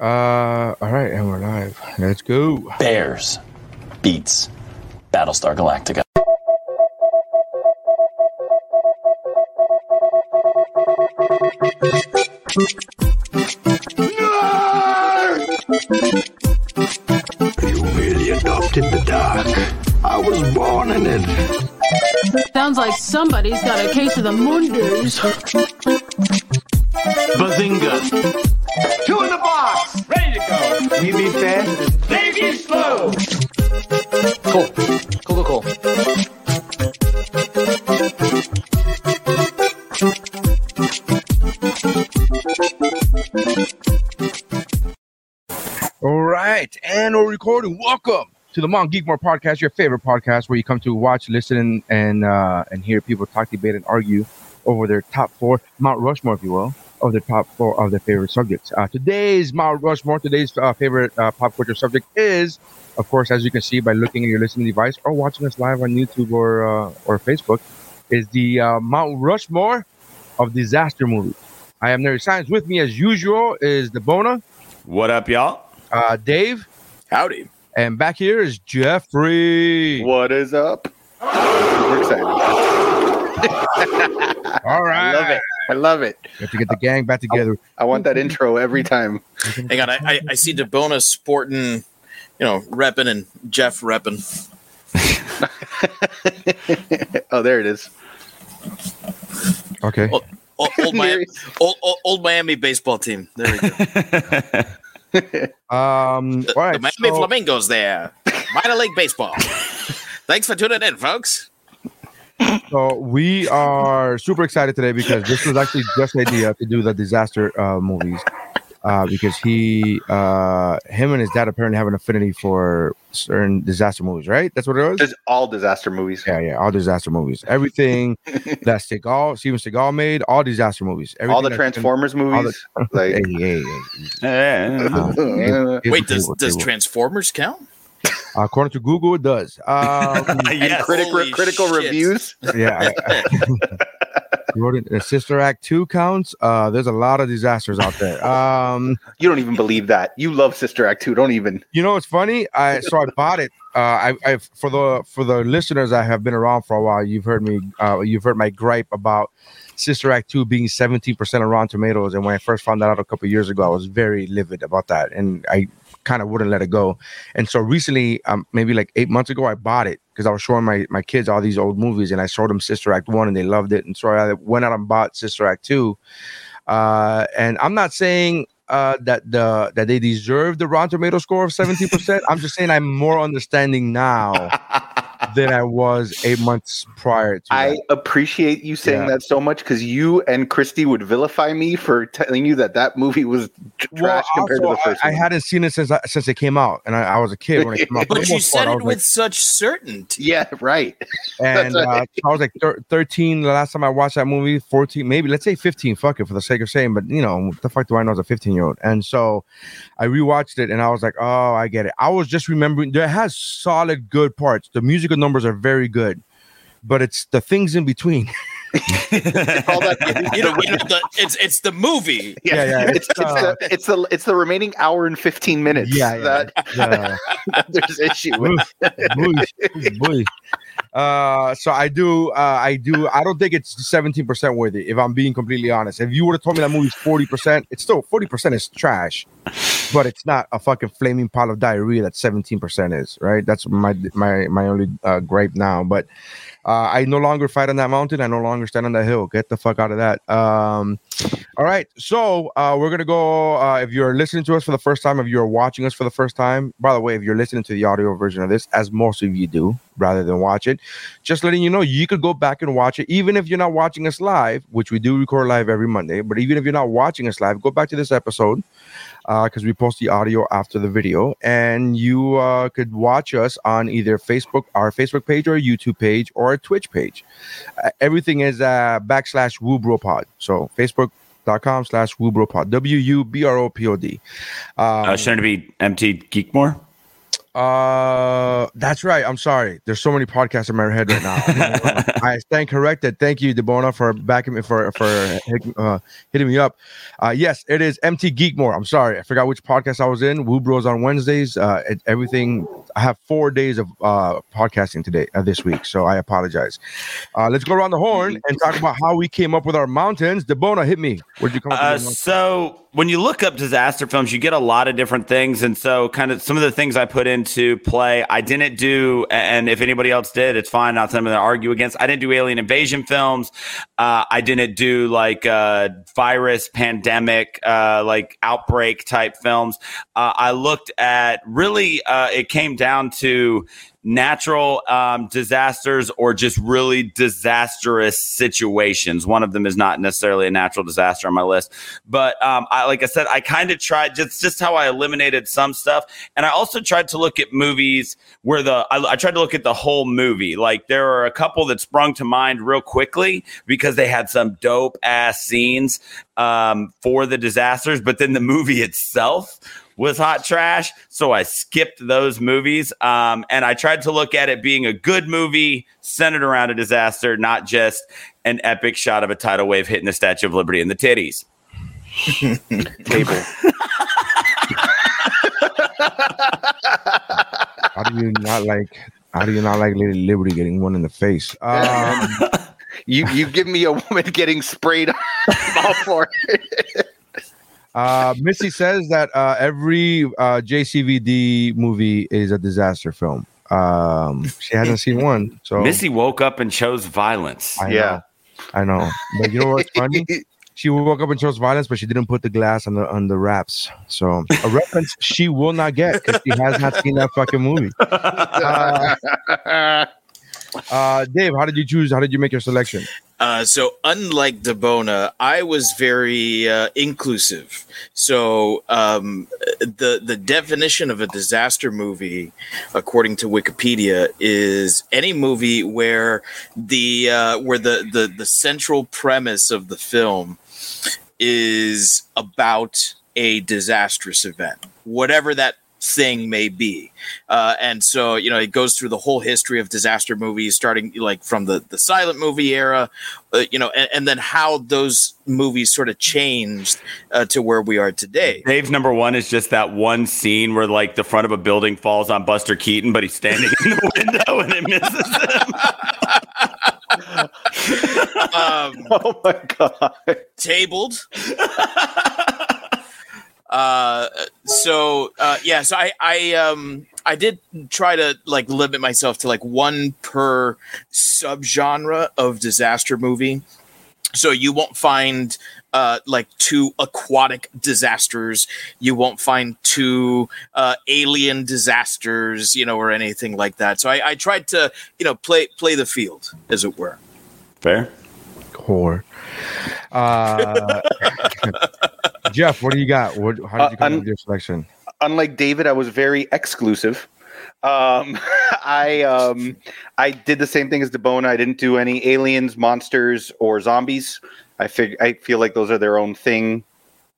Uh, all right, and we're live. Let's go. Bears beats Battlestar Galactica. You really adopted the dark. I was born in it. Sounds like somebody's got a case of the Munders. Bazinga. Cool. Cool, cool, cool. All right, and we're recording. Welcome to the Mount Geekmore podcast, your favorite podcast, where you come to watch, listen, and uh, and hear people talk, debate, and argue over their top four Mount Rushmore, if you will, of their top four of their favorite subjects. Uh, today's Mount Rushmore, today's uh, favorite uh, pop culture subject is, of course, as you can see by looking at your listening device or watching us live on YouTube or uh, or Facebook, is the uh, Mount Rushmore of disaster movies. I am Nary Science. With me, as usual, is DeBona, What up, y'all? uh, Dave. Howdy. And back here is Jeffrey. What is up? We're excited. All right. I love it. I love it. Have to get the gang back together. I want that intro every time. Hang on, I, I, I see DeBona sporting, you know, repping and Jeff repping. oh, there it is. Okay. Old, old, old, Miami, old, old, old Miami baseball team. There we go. Um. The, All right. the Miami so- Flamingos there. Minor league baseball. Thanks for tuning in, folks. So we are super excited today because this was actually just idea to do the disaster uh, movies. Uh, because he, uh, him and his dad apparently have an affinity for certain disaster movies, right? That's what it was. Just all disaster movies. Yeah, yeah, all disaster movies. Everything that Seagal, Steven Seagal made, all disaster movies. all the Everything that's been- Transformers the- movies. like, Hey, hey, hey. Yeah. Uh, give- give Wait, does does. Transformers count? according to Google, it does. Um, and yes. critic, Holy critical reviews. yeah. You wrote it- uh, Sister Act 2 counts. Uh, there's a lot of disasters out there. Um, You don't even believe that. You love Sister Act 2. Don't even. you know what's funny? I so I bought it. Uh, I, I for the for the listeners that have been around for a while, you've heard me. Uh, you've heard my gripe about Sister Act 2 being 17% of Rotten Tomatoes. And when I first found that out a couple years ago, I was very livid about that. And I kind of wouldn't let it go. And so recently, um, maybe like eight months ago, I bought it because I was showing my, my kids all these old movies and I showed them Sister Act 1 and they loved it. And so I went out and bought Sister Act 2. Uh, and I'm not saying uh, that the that they deserve the Rotten Tomato score of seventy percent. I'm just saying I'm more understanding now than I was eight months prior to I that. appreciate you saying Yeah. that so much because you and Christy would vilify me for telling you that that movie was tr- trash compared to the first I, I hadn't seen it since I, since it came out, and I, I was a kid when it came out. But you most part, said it with like- such certainty. yeah, right. and uh. I was like thir- 13 the last time I watched that movie, 14, maybe let's say 15. Fuck it for the sake of saying, but you know, what the fuck do I know as a 15 year old? And so I rewatched it and I was like, oh, I get it. I was just remembering there has solid good parts. The musical numbers are very good, but it's the things in between. That- You know, you know the, it's it's the movie. Yeah, yeah, It's, it's, uh, the, it's the it's the remaining hour and fifteen minutes Yeah, yeah. that Yeah. there's issue with. Boy, boy. Uh, so I do, uh, I do. I don't think it's seventeen percent worthy. If I'm being completely honest, if you would have told me that movie's forty percent, it's still forty percent is trash, but it's not a fucking flaming pile of diarrhea that seventeen percent is. Right? That's my my my only uh, gripe now. But uh, I no longer fight on that mountain. I no longer stand on that hill. Get the fuck out of that. Um, all right. So uh, we're gonna go. Uh, if you're listening to us for the first time, if you're watching us for the first time, by the way, if you're listening to the audio version of this, as most of you do, rather than watch it, just letting you know you could go back and watch it, even if you're not watching us live, which we do record live every Monday. But even if you're not watching us live, go back to this episode because we post the audio after the video, and you uh, could watch us on either Facebook, our Facebook page, or YouTube page, or a Twitch page. Uh, everything is uh, backslash WooBroPod. So Facebook.com slash WooBroPod. W U B R O P O D. Um, Uh, shouldn't it be MT Geekmore? Uh, that's right. I'm sorry. There's so many podcasts in my head right now. I stand corrected. Thank you, Debona, for backing me for for uh, hitting me up. Uh, yes, it is MT Geekmore. I'm sorry, I forgot which podcast I was in. Woo Bros on Wednesdays. Uh, it, everything. I have four days of uh podcasting today uh, this week, so I apologize. Uh, let's go around the horn and talk about how we came up with our mountains. Debona, hit me. Where'd you come up Uh, so when you look up disaster films, you get a lot of different things, and so kind of some of the things I put into play, I didn't do, and if anybody else did, it's fine. Not something to argue against. I didn't do alien invasion films. Uh, I didn't do like uh, virus, pandemic, uh, like outbreak type films. Uh, I looked at really. Uh, it came down to natural um, disasters or just really disastrous situations. One of them is not necessarily a natural disaster on my list, but um, I, like I said, I kind of tried just just how I eliminated some stuff, and I also tried to look at movies where the I, I tried to look at the whole movie. Like there are a couple that sprung to mind real quickly because they had some dope ass scenes um, for the disasters, but then the movie itself was hot trash. So I skipped those movies. Um, and I tried to look at it being a good movie centered around a disaster, not just an epic shot of a tidal wave hitting the Statue of Liberty in the titties. Table. How do you not like? How do you not like Lady Liberty getting one in the face? Um, You you give me a woman getting sprayed. I'm all for it. Uh, Missy says that uh, every uh, JCVD movie is a disaster film. Um, she hasn't seen one, so Missy woke up and chose violence. I Yeah. know, I know. But you know what's funny? She woke up and chose violence, but she didn't put the glass on the on the wraps. So a reference she will not get because she has not seen that fucking movie. Uh, uh, Dave, how did you choose? How did you make your selection? Uh, so unlike Debona, I was very uh, inclusive. So um, the the definition of a disaster movie, according to Wikipedia, is any movie where the uh, where the, the the central premise of the film is about a disastrous event, whatever that thing may be. Uh, and so, you know, it goes through the whole history of disaster movies, starting like from the, the silent movie era, uh, you know, and, and then how those movies sort of changed uh, to where we are today. Dave's number one is just that one scene where like the front of a building falls on Buster Keaton, but he's standing in the window and it misses him. Um, oh my god. tabled. uh, so uh, yeah, so I I um I did try to like limit myself to like one per subgenre of disaster movie. So you won't find uh, like two aquatic disasters. You won't find two uh, alien disasters, you know, or anything like that. So I, I tried to, you know, play play the field, as it were. Fair. Whore. Uh, Jeff, what do you got? What, how did you come Uh, up un- with your selection? Unlike David, I was very exclusive. Um, I um, I did the same thing as Debona. I didn't do any aliens, monsters, or zombies. I fig- I feel like those are their own thing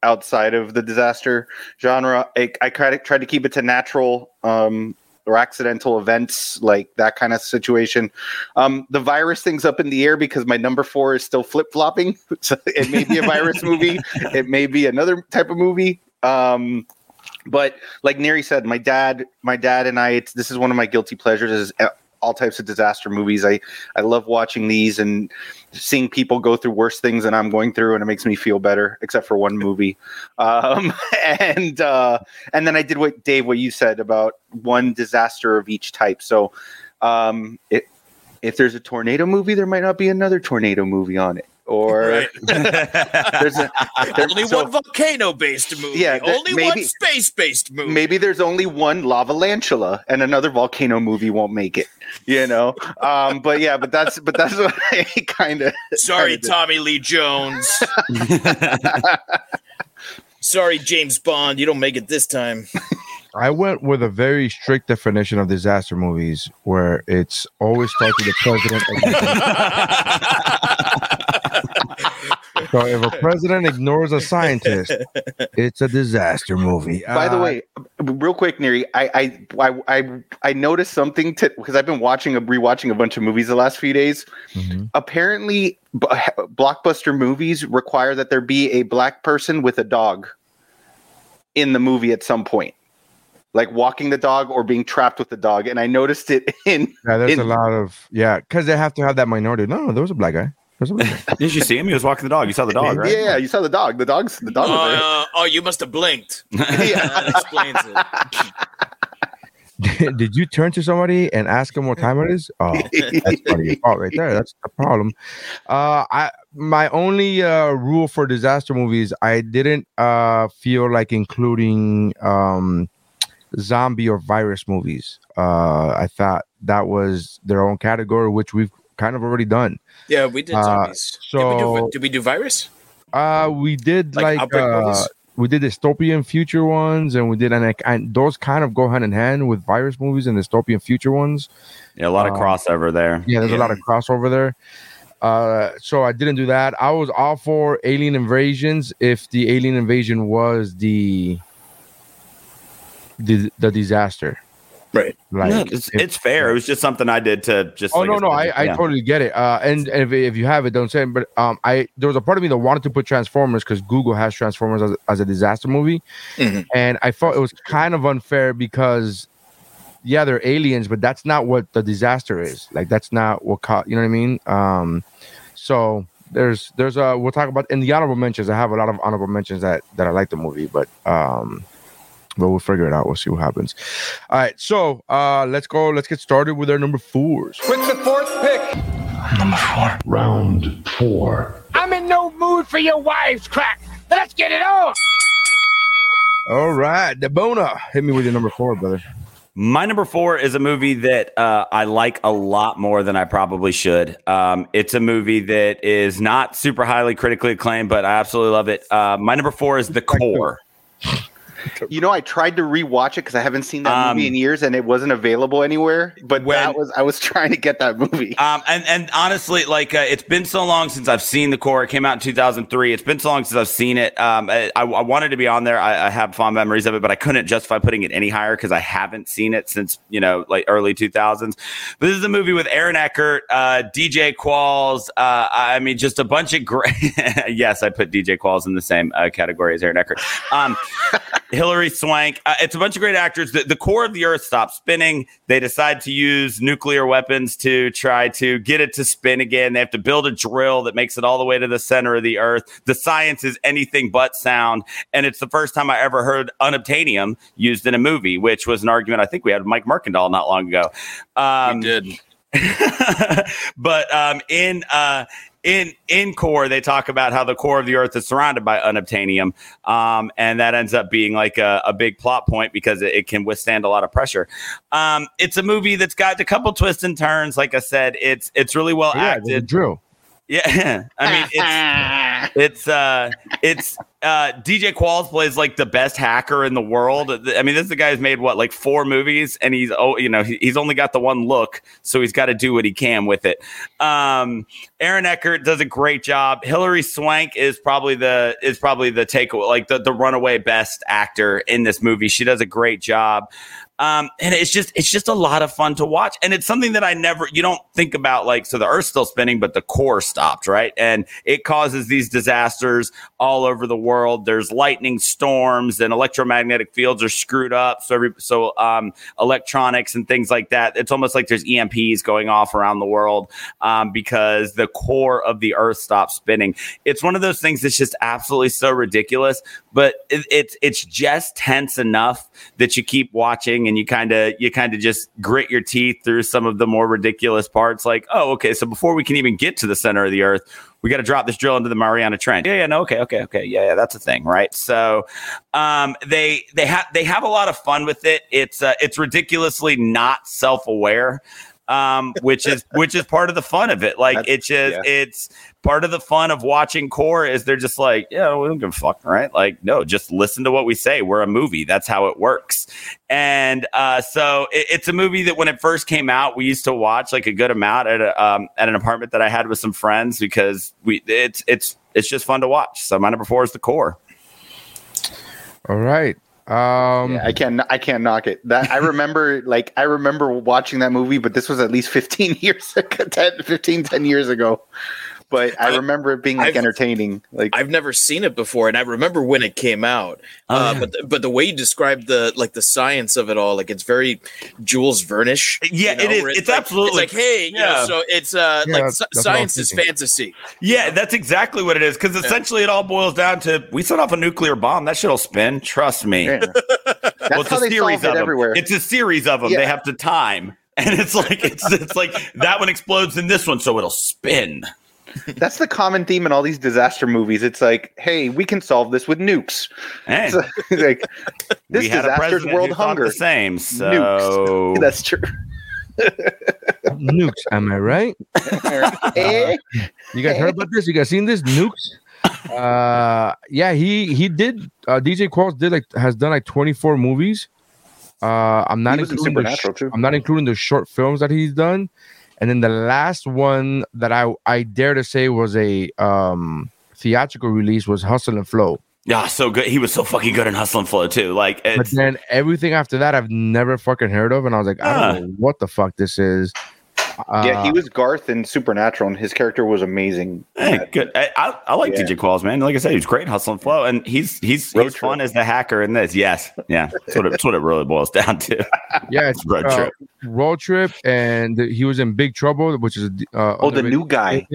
outside of the disaster genre. I, I tried to, tried to keep it to natural um, or accidental events, like that kind of situation. Um, the virus thing's up in the air because my number four is still flip flopping. so it may be a virus movie, it may be another type of movie. Um, but like Neri said, my dad, my dad and I, it's, this is one of my guilty pleasures is uh, all types of disaster movies. I, I love watching these and seeing people go through worse things than I'm going through, and it makes me feel better. Except for one movie, um, and uh, and then I did what Dave, what you said about one disaster of each type. So, um, it, if there's a tornado movie, there might not be another tornado movie on it, or Right. there's a there's- only so- one volcano based movie. Yeah, that- only one maybe- space based movie. maybe there's only one Lavalantula and another volcano movie won't make it you know um but yeah but that's but that's what i kind of Sorry, kinda. Tommy Lee Jones. Sorry, James Bond. You don't make it this time. I went with a very strict definition of disaster movies where it's always starts with the president. Of the- So if a president ignores a scientist, it's a disaster movie. By the Uh, way, real quick, Neri, I I I I, I noticed something to because I've been watching a rewatching a bunch of movies the last few days. mhm. Apparently, b- blockbuster movies require that there be a black person with a dog in the movie at some point, like walking the dog or being trapped with the dog. And I noticed it in yeah, there's in- a lot of yeah, because they have to have that minority. No, there was a black guy. There was a black guy. Did you see him? He was walking the dog. You saw the dog, right? Yeah, yeah, you saw the dog. The dog's the dog was. Uh, oh, you must have blinked. that explains it. Did you turn to somebody and ask them what time it is? Oh, that's part of your fault right there. That's the problem. Uh, I my only uh, rule for disaster movies, I didn't uh, feel like including um, zombie or virus movies. Uh, I thought that was their own category, which we've kind of already done. Yeah, we did Uh, zombies. did, we so- do, did we do virus? Uh, we did Like like, uh, we did dystopian future ones, and we did and, and those kind of go hand in hand with virus movies and dystopian future ones. Yeah, a lot of Um, crossover there. Yeah, there's a lot of crossover there. Uh, so I didn't do that. I was all for alien invasions if the alien invasion was the the, the disaster. Right. Like no, it's, if- it's fair. It was just something I did to just. Oh like no, no, I, I totally get it. Uh, and, and if, if you have it, don't say it. But um, I there was a part of me that wanted to put Transformers because Google has Transformers as, as a disaster movie, Mhm. and I felt it was kind of unfair because yeah, they're aliens, but that's not what the disaster is. Like that's not what caught. You know what I mean? Um, so there's there's a we'll talk about in the honorable mentions. I have a lot of honorable mentions that that I like the movie, but um, but we'll figure it out. We'll see what happens. All right, so uh, let's go. Let's get started with our number fours. With the fourth pick, Number four. Round four. I'm in no mood for your wives crack. Let's get it on. All right, Debona, hit me with your number four, brother. My number four is a movie that uh, I like a lot more than I probably should. Um, it's a movie that is not super highly critically acclaimed, but I absolutely love it. Uh, my number four is The Core. You know, I tried to rewatch it because I haven't seen that Um, movie in years, and it wasn't available anywhere. But when- that was I was trying to get that movie. Um, and and honestly, like uh, it's been so long since I've seen the core. It came out in 2003. It's been so long since I've seen it. Um, I, I wanted to be on there. I, I have fond memories of it, but I couldn't justify putting it any higher because I haven't seen it since you know like early 2000s. But this is a movie with Aaron Eckhart, uh, DJ Qualls. Uh, I mean, just a bunch of great. yes, I put DJ Qualls in the same uh, category as Aaron Eckhart. Um, Hilary Swank. Uh, it's a bunch of great actors. The, the core of the Earth stops spinning. They decide to use nuclear weapons to try to get it to spin again. They have to build a drill that makes it all the way to the center of the Earth. The science is anything but sound. And it's the first time I ever heard unobtainium used in a movie, which was an argument I think we had with Mike Mercandal not long ago. Um, we did. but um, in uh, in in core, they talk about how the core of the Earth is surrounded by unobtainium, um, and that ends up being like a, a big plot point because it, it can withstand a lot of pressure. Um, it's a movie that's got a couple twists and turns. Like I said, it's it's really well Yeah, acted. drew Yeah, I mean it's it's uh it's uh DJ Qualls plays like the best hacker in the world. I mean, this is the guy who's made what like four movies, and he's oh you know he, he's only got the one look, so he's got to do what he can with it. Um, Aaron Eckhart does a great job. Hilary Swank is probably the is probably the takeaway like the the runaway best actor in this movie. She does a great job. Um, and it's just it's just a lot of fun to watch, and it's something that I never you don't think about like so the Earth's still spinning, but the core stopped, right? And it causes these disasters all over the world. There's lightning storms, and electromagnetic fields are screwed up. So every so um, electronics and things like that. It's almost like there's EMPs going off around the world um, because the core of the Earth stops spinning. It's one of those things that's just absolutely so ridiculous, but it, it's it's just tense enough that you keep watching and you kind of you kind of just grit your teeth through some of the more ridiculous parts. Like, oh, okay, so before we can even get to the center of the Earth, we got to drop this drill into the Mariana Trench. Yeah, yeah, no, okay, okay, okay, yeah, yeah, that's a thing, right? So, um, they they have they have a lot of fun with it. It's uh, it's ridiculously not self aware. Um, which is which is part of the fun of it. Like That's- it's just yeah. it's part of the fun of watching core is they're just like, yeah, we don't give a fuck, right? Like, no, just listen to what we say. We're a movie. That's how it works. And uh, so it, it's a movie that when it first came out, we used to watch like a good amount at a, um, at an apartment that I had with some friends because we it's it's it's just fun to watch. So my number four is the core. All right. Um, Yeah, I can't. I can't knock it. That I remember. like I remember watching that movie, but this was at least 15 years ago, 10, 15, 10 years ago. But I I- remember it being like I've- entertaining. Like I've never seen it before, and I remember when it came out. Oh, uh, yeah. But the, but the way you describe the like the science of it all, like it's very Jules Vernish. Yeah, you know, it is. where It's like, absolutely- it's like hey, you know, yeah. so it's uh Yeah, like that's- that's what I was science is fantasy. Yeah, that's exactly what it is. Because essentially, it all boils down to we set off a nuclear bomb. That shit'll spin. Trust me. yeah. that's well, it's how a they series solve of it them. everywhere. It's a series of them. Yeah. They have to time, and it's like it's it's like that one explodes in this one, so it'll spin. That's the common theme in all these disaster movies. It's like, hey, we can solve this with nukes. Hey, So, like this we had a disaster's president world who hunger. The same. So Nukes. That's true. nukes. Am I right? Eh? You guys heard about this? You guys seen this? Nukes. Uh, yeah, he he did. Uh, DJ Qualls did like has done like 24 movies. Uh, I'm not He in including the sh- I'm not including the short films that he's done. And then the last one that I I dare to say was a um theatrical release was Hustle and Flow. yeah, so good. He was so fucking good in Hustle and Flow too. Like But then everything after that I've never fucking heard of, and I was like, I don't know what the fuck this is. Uh, yeah, he was Garth in Supernatural, and his character was amazing. Hey, good. I, I, I like Yeah. DJ Qualls, man. Like I said, he's great Hustle and Flow, and he's he's Road he's fun as the hacker in this. Yes, yeah, that's what it, that's what it really boils down to. yeah, it's Road uh, Trip. Road Trip, and he was in Big Trouble, which is uh, Oh, the new guy.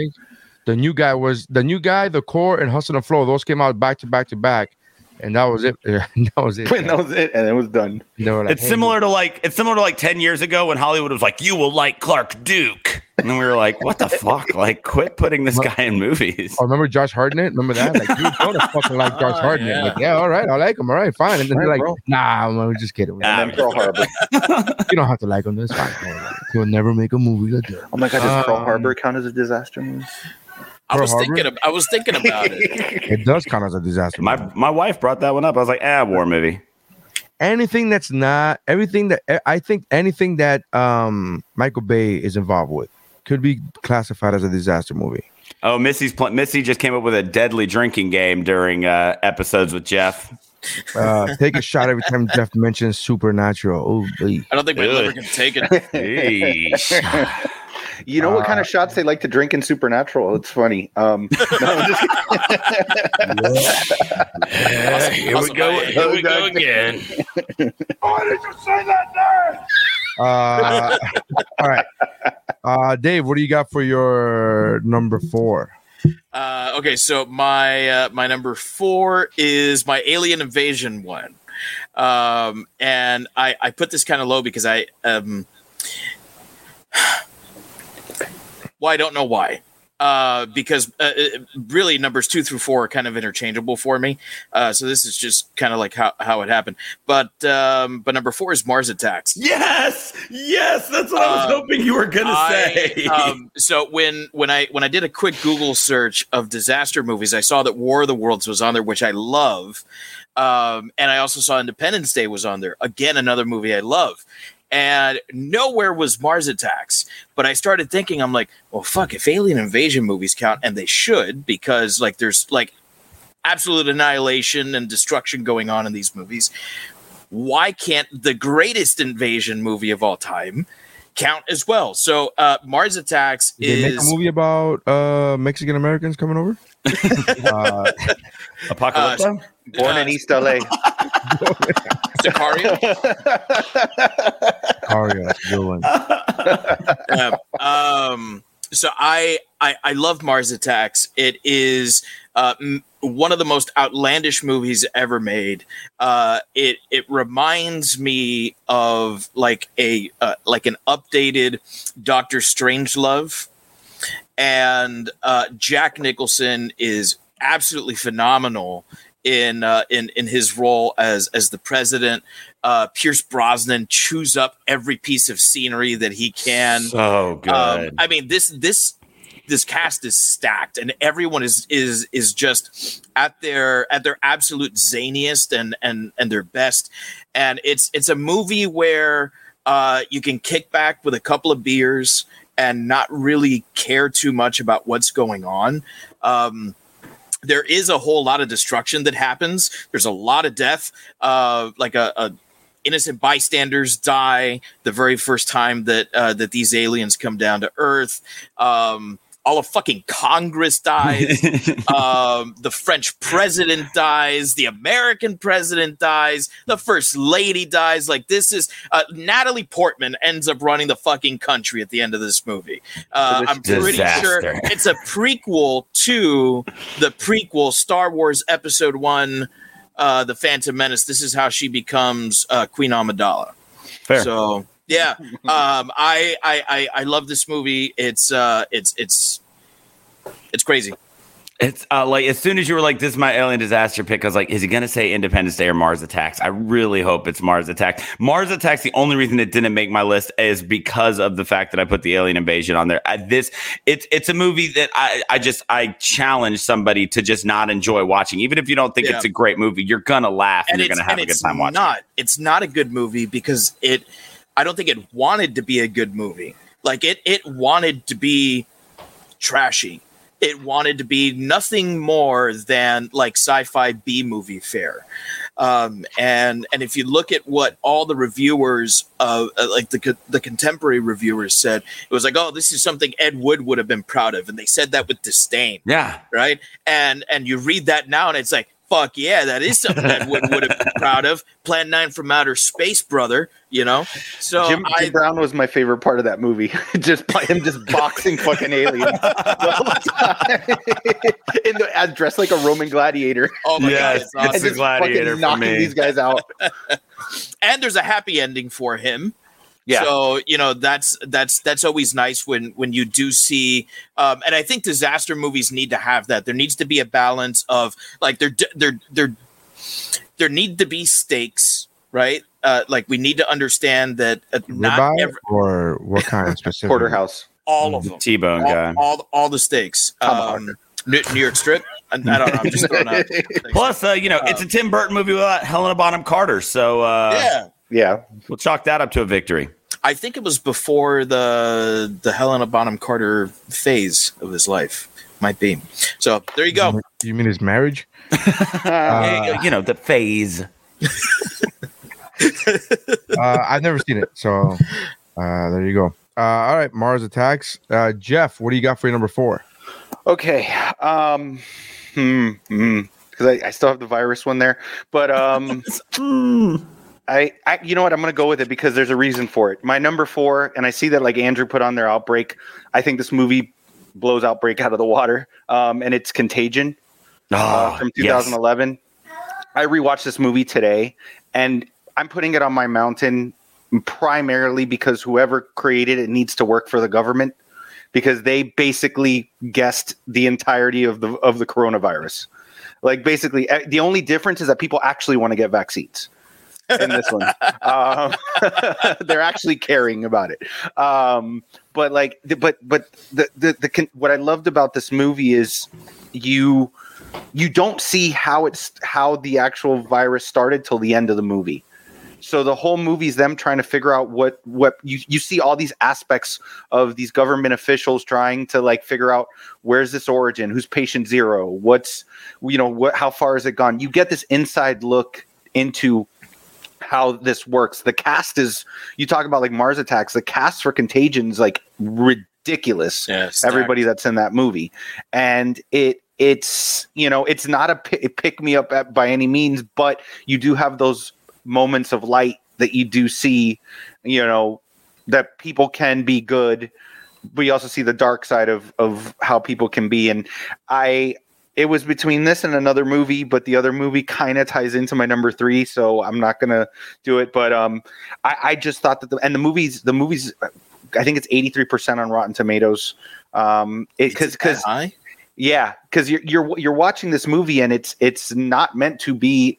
The new guy was the new guy, the core, and Hustle and Flow. Those came out back to back to back, and that was it. that was it. that was it, and it was done. They were like, It's hey, similar to like it's similar to like ten years ago when Hollywood was like, "You will like Clark Duke," and then we were like, "What the fuck? Like, quit putting this guy in movies." Oh, remember Josh Hartnett? Remember that? Like, you don't fucking like Josh Oh, Hartnett. yeah. Like, yeah, all right, I like him. All right, fine. And then Right, they're like, bro. nah, man, we're just kidding. Nah, And then Pearl Harbor. you don't have to like him. That's fine. He'll never make a movie like that. Oh my god, does Pearl Um, Harbor count as a disaster movie? I Pearl was Harbor? thinking. Of, I was thinking about it. It does count as a disaster. My movie. my wife brought that one up. I was like, "Ah, war movie." anything that's not everything that I think anything that um Michael Bay is involved with could be classified as a disaster movie. Oh, Missy's pl- Missy just came up with a deadly drinking game during uh, episodes with Jeff. Uh, take a shot every time Jeff mentions Supernatural. Oh. I don't think my Ugh. liver can take it. Yeesh. You know what kind Uh, of shots they like to drink in Supernatural? It's funny. Um, no, I'm just- Here we go. Here we go again. Why did you say that there? Uh, all right. Uh, Dave, what do you got for your number four? Uh, okay, so my uh, my number four is my alien invasion one, um, and I I put this kind of low because I um, well I don't know why. Uh, because uh, it- really numbers two through four are kind of interchangeable for me. Uh, so this is just kind of like how, how it happened. But um, but number four is Mars Attacks. Yes, yes, that's what I was Um, hoping you were gonna I, say. um, so when when I when I did a quick Google search of disaster movies, I saw that War of the Worlds was on there, which I love, um, and I also saw Independence Day was on there. Again, another movie I love. And nowhere was Mars Attacks, but I started thinking, I'm like, well, fuck, if alien invasion movies count, and they should, because like there's like absolute annihilation and destruction going on in these movies. Why can't the greatest invasion movie of all time count as well? So uh, Mars Attacks Did they make a movie about uh Mexican Americans coming over? uh, Apocalypto. born in East LA. Sicario. Aria, that's a good one. um, um, so I, I I love Mars Attacks. It is uh, m- one of the most outlandish movies ever made. Uh, it it reminds me of like a uh, like an updated Doctor Strangelove, and uh, Jack Nicholson is absolutely phenomenal in uh, in in his role as as the president. Uh, Pierce Brosnan chews up every piece of scenery that he can. So good. Um, I mean, this this this cast is stacked, and everyone is is is just at their at their absolute zaniest and and and their best. And it's it's a movie where uh, you can kick back with a couple of beers and not really care too much about what's going on. Um, there is a whole lot of destruction that happens. There's a lot of death. Uh, like a, a innocent bystanders die the very first time that uh, that these aliens come down to Earth. Um, all of fucking Congress dies. um, the French president dies. The American president dies. The first lady dies. Like this is uh, Natalie Portman ends up running the fucking country at the end of this movie. Uh, I'm pretty Disaster. sure it's a prequel to the prequel Star Wars Episode One, uh, The Phantom Menace. This is how she becomes uh, Queen Amidala. Fair. So yeah, um, I, I I I love this movie. It's uh, it's it's it's crazy. It's uh, like as soon as you were like, "This is my alien disaster pick," I was like, "Is he going to say Independence Day or Mars Attacks?" I really hope it's Mars Attacks. Mars Attacks. The only reason it didn't make my list is because of the fact that I put the Alien Invasion on there. I, this it's it's a movie that I I just I challenge somebody to just not enjoy watching, even if you don't think Yeah. it's a great movie. You're gonna laugh and, you're gonna have a good time watching. Not it's not a good movie because it. I don't think it wanted to be a good movie. Like it it wanted to be trashy. It wanted to be nothing more than like sci-fi B movie fare. Um, and and if you look at what all the reviewers, uh, like the co- the contemporary reviewers said, it was like, oh, this is something Ed Wood would have been proud of, and they said that with disdain Yeah, right? And and you read that now, and it's like, fuck yeah, that is something that would would have been proud of. Plan Nine from Outer Space, brother. You know, so Jim, I Brown was my favorite part of that movie. just by him just boxing fucking aliens the. In the, as dressed like a Roman gladiator. oh my Yes, god, it's it's awesome. a just gladiator fucking for knocking these guys out. and there's a happy ending for him. Yeah. So you know that's that's that's always nice when when you do see, um, and I think disaster movies need to have that. There needs to be a balance of like there there there there need to be stakes, right? Uh, like we need to understand that uh, not Ribeye every, or what kind specific? Porterhouse. all of them. T Bone guy. all, all the stakes. Um, New, New York Strip. I, I don't know. I'm just throwing out. Plus, uh, you know, it's a Tim Burton movie without Helena Bonham Carter, so uh, yeah, Yeah. we'll chalk that up to a victory. I think it was before the the Helena Bonham Carter phase of his life. Might be. So there you go. You mean his marriage? Uh, you know, the phase. uh, I've never seen it, so uh, there you go. Uh, all right, Mars Attacks. Uh, Jeff, what do you got for your number four? Okay. Um hmm. Because I, I still have the virus one there. But um I, I you know what, I'm gonna go with it because there's a reason for it. My number four, and I see that like Andrew put on their outbreak. I think this movie blows outbreak out of the water. Um, and it's contagion. uh, Oh, from yes. 2011. I rewatched this movie today, and I'm putting it on my mountain primarily because whoever created it needs to work for the government because they basically guessed the entirety of the of the coronavirus. Like basically, eh, the only difference is that people actually want to get vaccines in this one. um, they're actually caring about it. Um, but like, but but the the, the what I loved about this movie is you you don't see how it's how the actual virus started till the end of the movie. So the whole movie is them trying to figure out what what you you see all these aspects of these government officials trying to like figure out where's this origin, who's patient zero, what's you know what how far has it gone. You get this inside look into how this works. The cast is you talk about like Mars attacks. The cast for Contagions like ridiculous Yes. everybody that's in that movie and it it's you know it's not a pick me up at, by any means but you do have those moments of light that you do see you know that people can be good but you also see the dark side of of how people can be and i it was between this and another movie but the other movie kind of ties into my number three so i'm not gonna do it but um i i just thought that the and the movies the movies i think it's 83% on rotten tomatoes um because because yeah, because you're you're you're watching this movie and it's it's not meant to be.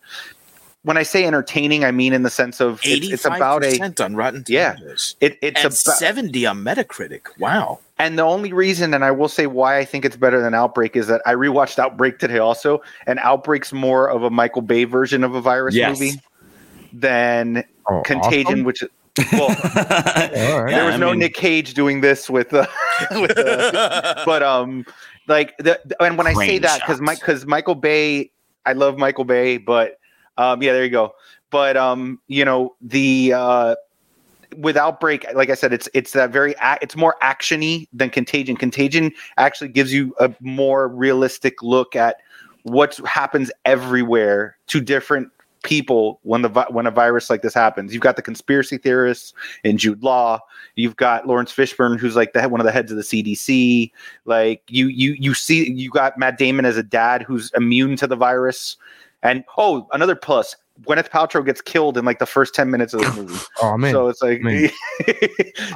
When I say entertaining, I mean in the sense of it's, it's about a on Rotten Yeah. It, it's about seventy on Metacritic. Wow. And the only reason, and I will say why I think it's better than Outbreak is that I rewatched Outbreak today also, and Outbreak's more of a Michael Bay version of a virus Yes. movie than Oh, Contagion, awesome. which well, right. Yeah, there was I no mean- Nick Cage doing this with, uh, with uh, but um like the, the- and when I say that because. Mike because Michael Bay, I love Michael Bay, but um, yeah, there you go. But um, you know the uh, with Outbreak, like I said, it's it's that very it's more actiony than Contagion. Contagion actually gives you a more realistic look at what happens everywhere to different people when the when a virus like this happens. You've got the conspiracy theorists in Jude Law. You've got Laurence Fishburne, who's like the one of the heads of the CDC. Like you you you see you got Matt Damon as a dad who's immune to the virus. And oh, another plus. Gwyneth Paltrow gets killed in like the first 10 minutes of the movie. Oh man, so it's like man.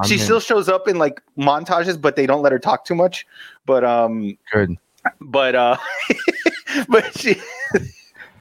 she in. still shows up in like montages, but they don't let her talk too much. But um good. but uh but she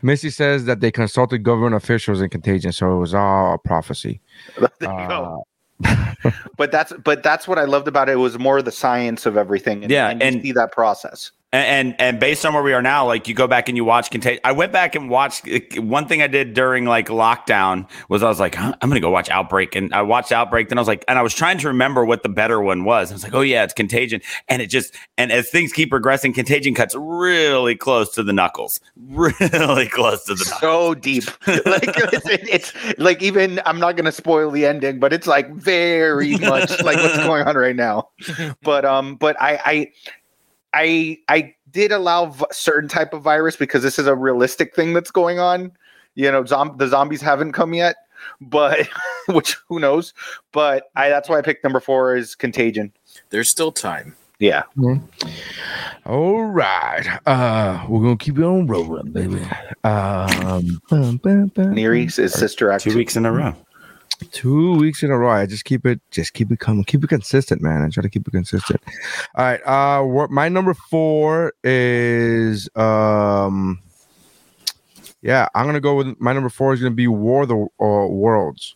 Missy says that they consulted government officials in Contagion, so it was all a prophecy. there you go. Uh, But that's but that's what I loved about it. It was more the science of everything. And, Yeah, and, you and- see that process. And, and and based on where we are now, like you go back and you watch Contagion. I went back and watched one thing I did during like lockdown was I was like, huh, I'm gonna go watch Outbreak, and I watched Outbreak. Then I was like, and I was trying to remember what the better one was. I was like, oh yeah, it's Contagion, and it just and as things keep progressing, Contagion cuts really close to the knuckles, really close to the knuckles. So deep, like it's, it's like even I'm not gonna spoil the ending, but it's like very much like what's going on right now. But um, but I I I I did allow v- certain type of virus because this is a realistic thing that's going on. You know, zom- the zombies haven't come yet, but which who knows? But I that's why I picked number four is Contagion. There's still time. Yeah, all right, uh, we're gonna keep it on rolling, baby. Um. Nere's is Sister Act. Two two. weeks in a row. Two weeks in a row. I just keep it, just keep it coming, keep it consistent, man. I try to keep it consistent. All right. Uh, my number four is, um, yeah, I'm gonna go with my number four is gonna be War of the uh, Worlds.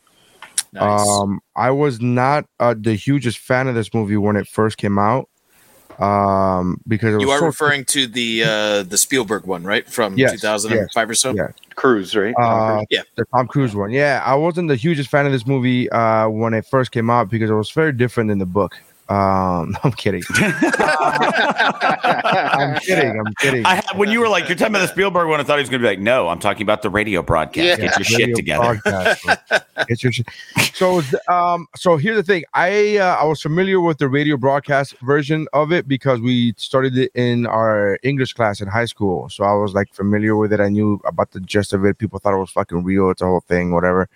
Nice. Um, I was not uh, the hugest fan of this movie when it first came out. Um, because it was you are so- referring to the uh, the Spielberg one, right? From Yes, 2005 or so. yeah. Cruise, right? Uh, Cruise. Yeah. the Tom Cruise one. Yeah, I wasn't the hugest fan of this movie uh, when it first came out because it was very different than the book. Um, I'm kidding. I'm kidding. I'm kidding. I had, when you were like, you're talking about the Spielberg one, I thought he was going to be like, no, I'm talking about the radio broadcast. Yeah. Get your shit together. Get your shit. So, um, so here's the thing. I uh, I was familiar with the radio broadcast version of it because we started it in our English class in high school. So I was like familiar with it. I knew about the gist of it. People thought it was fucking real. It's a whole thing, whatever.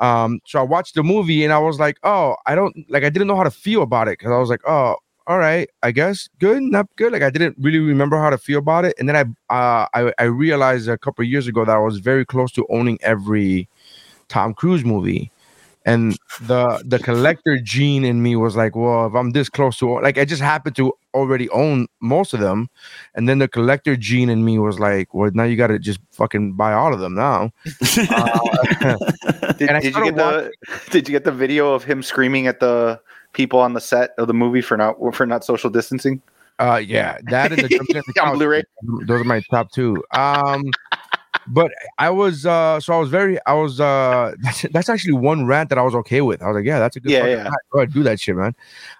Um, so I watched the movie and I was like, oh, I don't like. I didn't know how to feel about it because I was like, oh, all right, I guess good, not good. Like I didn't really remember how to feel about it, and then I uh, I, I realized a couple of years ago that I was very close to owning every Tom Cruise movie, and the the collector gene in me was like, well, if I'm this close to like, I just happened to already own most of them, and then the collector gene in me was like, well, now you got to just fucking buy all of them now. Uh, Did, did you started get the Did you get the video of him screaming at the people on the set of the movie for not for not social distancing? Uh, yeah, that and the Couch, Blu-ray? Those are my top two. Um, but I was uh, so I was very, I was uh, that's, that's actually one rant that I was okay with. I was like, yeah, that's a good. Yeah, yeah. rant. Go ahead, do that shit, man.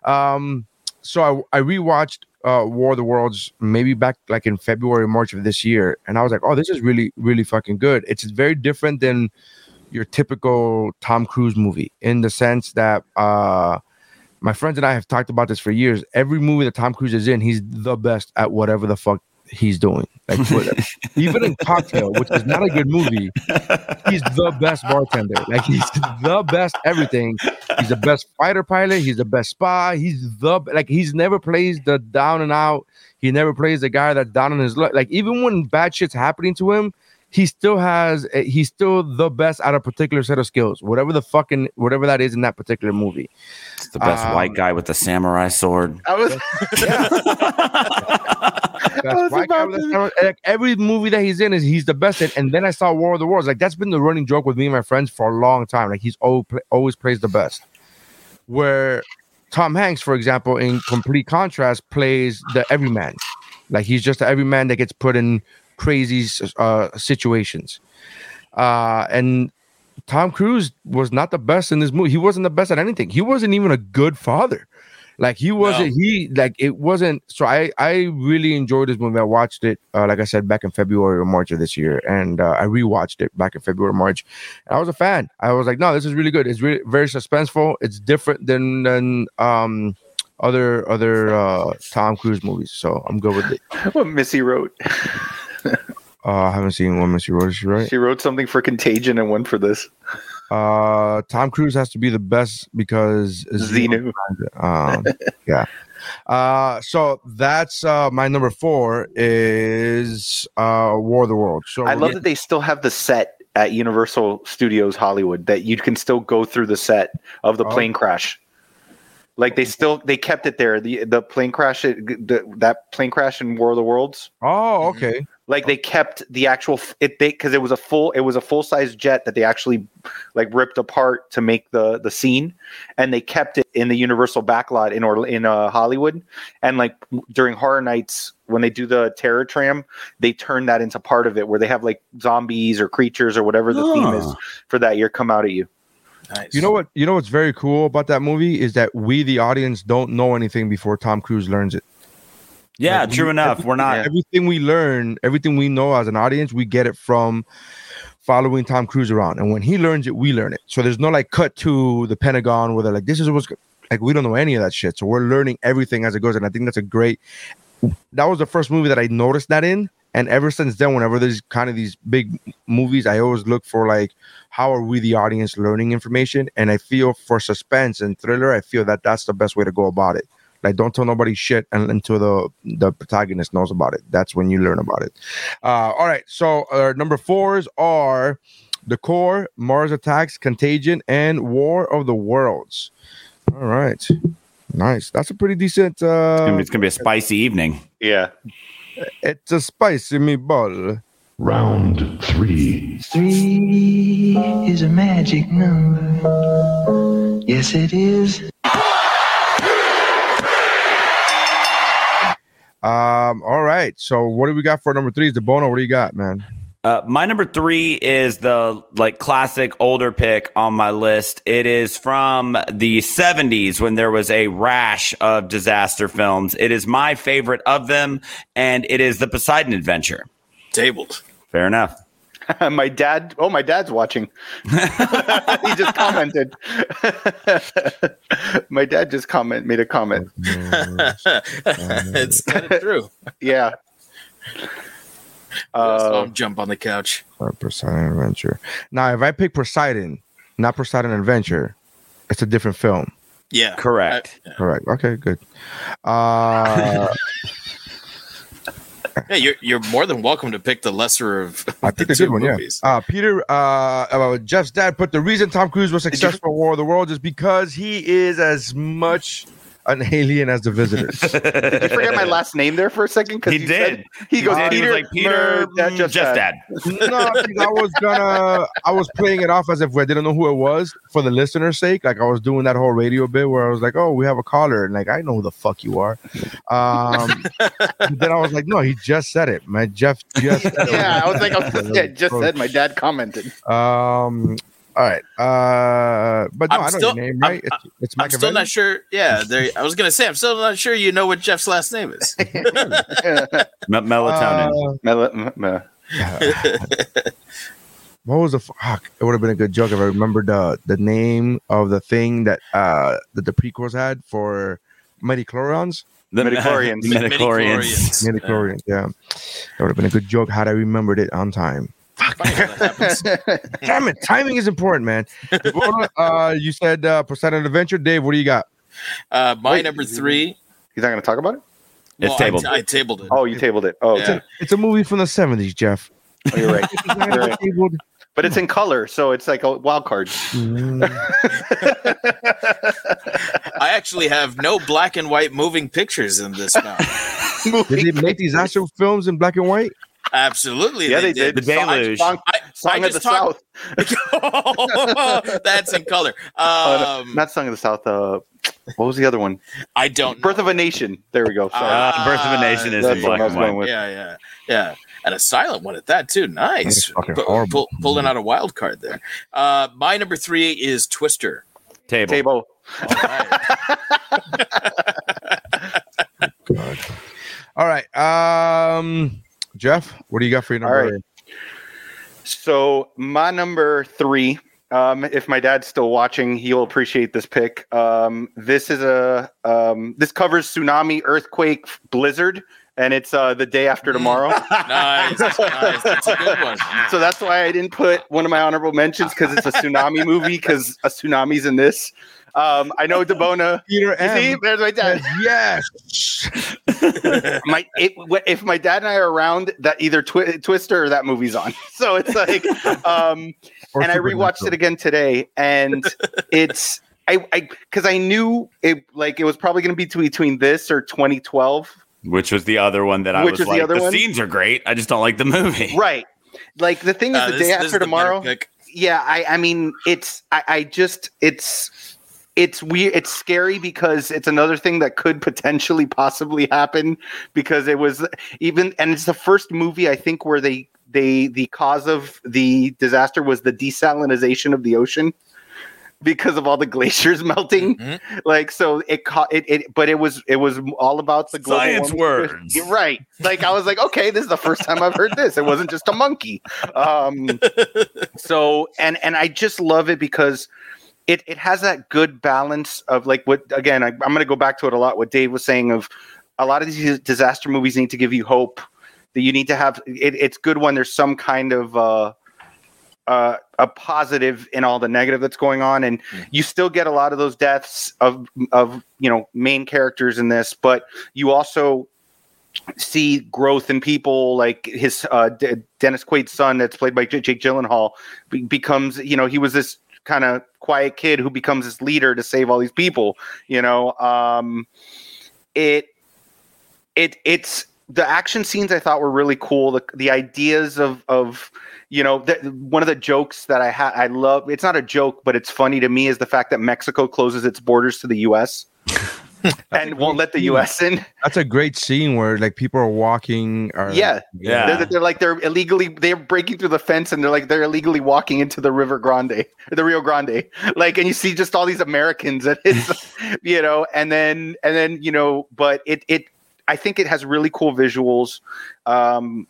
Um, so I I rewatched uh War of the Worlds maybe back like in February, March of this year, and I was like, oh, this is really, really fucking good. It's very different than your typical Tom Cruise movie in the sense that uh my friends and I have talked about this for years. Every movie that Tom Cruise is in, he's the best at whatever the fuck he's doing. Like even in Cocktail, which is not a good movie, he's the best bartender. Like he's the best everything. He's the best fighter pilot. He's the best spy. He's the like he's never plays the down and out. He never plays the guy that's down on his luck. Like even when bad shit's happening to him, he still has eh, he's still the best at a particular set of skills. Whatever the fucking whatever that is in that particular movie. It's the best Um, white guy with the samurai sword. I was That's was about to- like, every movie that he's in is he's the best in. And then I saw War of the Worlds. Like that's been the running joke with me and my friends for a long time. Like he's always, always plays the best. Where Tom Hanks, for example, in complete contrast, plays the everyman. Like he's just the everyman that gets put in crazy uh, situations. Uh, and Tom Cruise was not the best in this movie. He wasn't the best at anything. He wasn't even a good father. Like he wasn't he like it wasn't so I I really enjoyed this movie. I watched it uh, like I said back in February or March of this year and uh, I rewatched it back in February or March. I was a fan. I was like, no, this is really good. It's really very suspenseful. It's different than than um other other uh Tom Cruise movies. So I'm good with it. what Missy wrote. Uh I haven't seen one Missy Rose, right? She wrote something for Contagion and one for this. Uh Tom Cruise has to be the best because Xenu. Um, yeah. Uh, so that's uh, my number four is uh, War of the Worlds. So I love that they still have the set at Universal Studios Hollywood that you can still go through the set of the Oh. plane crash. Like they still they kept it there. The the plane crash it- the, that plane crash in War of the Worlds. Oh, okay. Like they kept the actual it they because it was a full it was a full size jet that they actually like ripped apart to make the the scene, and they kept it in the Universal backlot in or in uh, Hollywood, and like during horror nights when they do the terror tram, they turn that into part of it where they have like zombies or creatures or whatever the theme is for that year come out at you. Nice. You know what? You know what's very cool about that movie is that we, the audience, don't know anything before Tom Cruise learns it. Yeah, Like, true we- enough. We're not. Everything we learn, everything we know as an audience, we get it from following Tom Cruise around. And when he learns it, we learn it. So there's no like cut to the Pentagon where they're like, this is what's go-" like we don't know any of that shit. So we're learning everything as it goes. And I think that's a great that was the first movie that I noticed that in. And ever since then, whenever there's kind of these big movies, I always look for like, how are we, the audience, learning information? And I feel for suspense and thriller, I feel that that's the best way to go about it. Like, don't tell nobody shit un- until the the protagonist knows about it. That's when you learn about it. Uh, all right. So, uh, number fours are The Core, Mars Attacks, Contagion, and War of the Worlds. All right. Nice. That's a pretty decent. Uh, It's gonna, be, it's gonna be a spicy evening. Yeah. it's a spicy meatball. Round three. Three is a magic number. Yes, it is. Um. All right. So, what do we got for number three? Is the Bono? What do you got, man? Uh, my number three is the like classic older pick on my list. It is from the 70s when there was a rash of disaster films. It is my favorite of them, and it is the Poseidon Adventure. Tabled. Fair enough. my dad. Oh, my dad's watching. he just commented. my dad just comment made a comment. it's kind of true. Yeah. I saw Uh, jump on the couch. Poseidon Adventure. Now, if I pick Poseidon, not Poseidon Adventure, it's a different film. Yeah. Correct. Correct. Okay. Good. Uh, Yeah, you're you're more than welcome to pick the lesser of I picked a two good one. Yeah. movies. Uh, Peter. Uh, uh, Jeff's dad put the reason Tom Cruise was successful in War of the Worlds is because he is as much an alien as the visitors. did you forget my last name there for a second? He did. he goes, did. He Peter, was like Peter, Mer- Dad, mm, just Jeff's dad. dad. no, 'cause I was gonna. I was playing it off as if I didn't know who it was for the listener's sake. Like I was doing that whole radio bit where I was like, "Oh, we have a caller," and like I know who the fuck you are. Um, then I was like, "No, he just said it, man. Jeff just. Yeah, I was like, I was, yeah, just said my dad commented. Um. All right. Uh. But no, I'm I know still- your name, I'm- right? it's it's I'm still not sure. Yeah, there. I was gonna say I'm still not sure. You know what Jeff's last name is? Me- melatonin. Uh, Mel- m- m- what was the fuck? It would have been a good joke if I remembered the the name of the thing that uh that the prequels had for midichlorians. the Midichlorians. the midichlorians. Midichlorians, yeah. That would have been a good joke had I remembered it on time. Funny how that happens. Damn it, timing is important, man. uh, you said uh, Poseidon Adventure, Dave. What do you got? Uh, my Wait, number three. He's not going to talk about it? It's tabled. I, tabled it. Oh, you tabled it. Oh, Yeah. okay. It's a movie from the seventies, Jeff. Oh, you're right. You're right. But it's in color, so it's like a wild card. Mm, I actually have no black and white moving pictures in this now. Did they make these actual films in black and white? Absolutely. Yeah, they did. The Deluge. Song, I, Song I of the just talked- South. That's in color. Oh, Um, no, not Song of the South. Uh, what was the other one? I don't. Birth know. of a Nation. There we go. Sorry. Uh, Birth of a Nation is That's in black and white. Yeah, yeah, yeah. And a silent one at that too. Nice. That's horrible. pull- pulling out a wild card there. Uh, my number three is Twister. Table. Table. All right. All right. Um, Jeff, what do you got for your number? right. So my number three. Um, if my dad's still watching, he'll appreciate this pick. Um, this is a um, this covers tsunami, earthquake, blizzard, and it's uh, the day after tomorrow. nice, nice. That's a good one. so that's why I didn't put one of my honorable mentions because it's a tsunami movie because a tsunami's in this. Um, I know DeBona. Peter You see, M. there's my dad. Yes. my it, if my dad and I are around, that either twi- Twister or that movie's on. So it's like, um, and I rewatched it again today, and it's I I because I knew it like it was probably going to be between this or 2012, Which was the other one that I Which was was the like, other the one? scenes are great. I just don't like the movie. right? Like the thing is, Uh, the this- day this after is tomorrow. pick. Yeah, I I mean, it's I I just it's. It's weird. It's scary because it's another thing that could potentially possibly happen because it was even, and it's the first movie I think where they they the cause of the disaster was the desalinization of the ocean because of all the glaciers melting. Mhm. Like so, it caught it, it. But it was it was all about the global Science warming. words. You're right. Like I was like, okay, this is the first time I've heard this. It wasn't just a monkey. Um, so and and I just love it because it it has that good balance of like what again I, I'm going to go back to it a lot. What Dave was saying of a lot of these disaster movies need to give you hope that you need to have. It, it's good when there's some kind of uh, uh, a positive in all the negative that's going on, and you still get a lot of those deaths of of you know main characters in this, but you also see growth in people like his uh, D- Dennis Quaid's son that's played by J- Jake Gyllenhaal be- becomes you know he was this kind of quiet kid who becomes this leader to save all these people you know? Um it it it's the action scenes I thought were really cool. The the ideas of of you know the, one of the jokes that I had I love it's not a joke but it's funny to me is the fact that Mexico closes its borders to the US and won't let the US in That's a great scene where like people are walking. Or, yeah Yeah. They're, they're like they're illegally they're breaking through the fence and they're like they're illegally walking into the River Grande, the Rio Grande. Like and you see just all these Americans and it's you know, and then and then you know, but it it I think it has really cool visuals. Um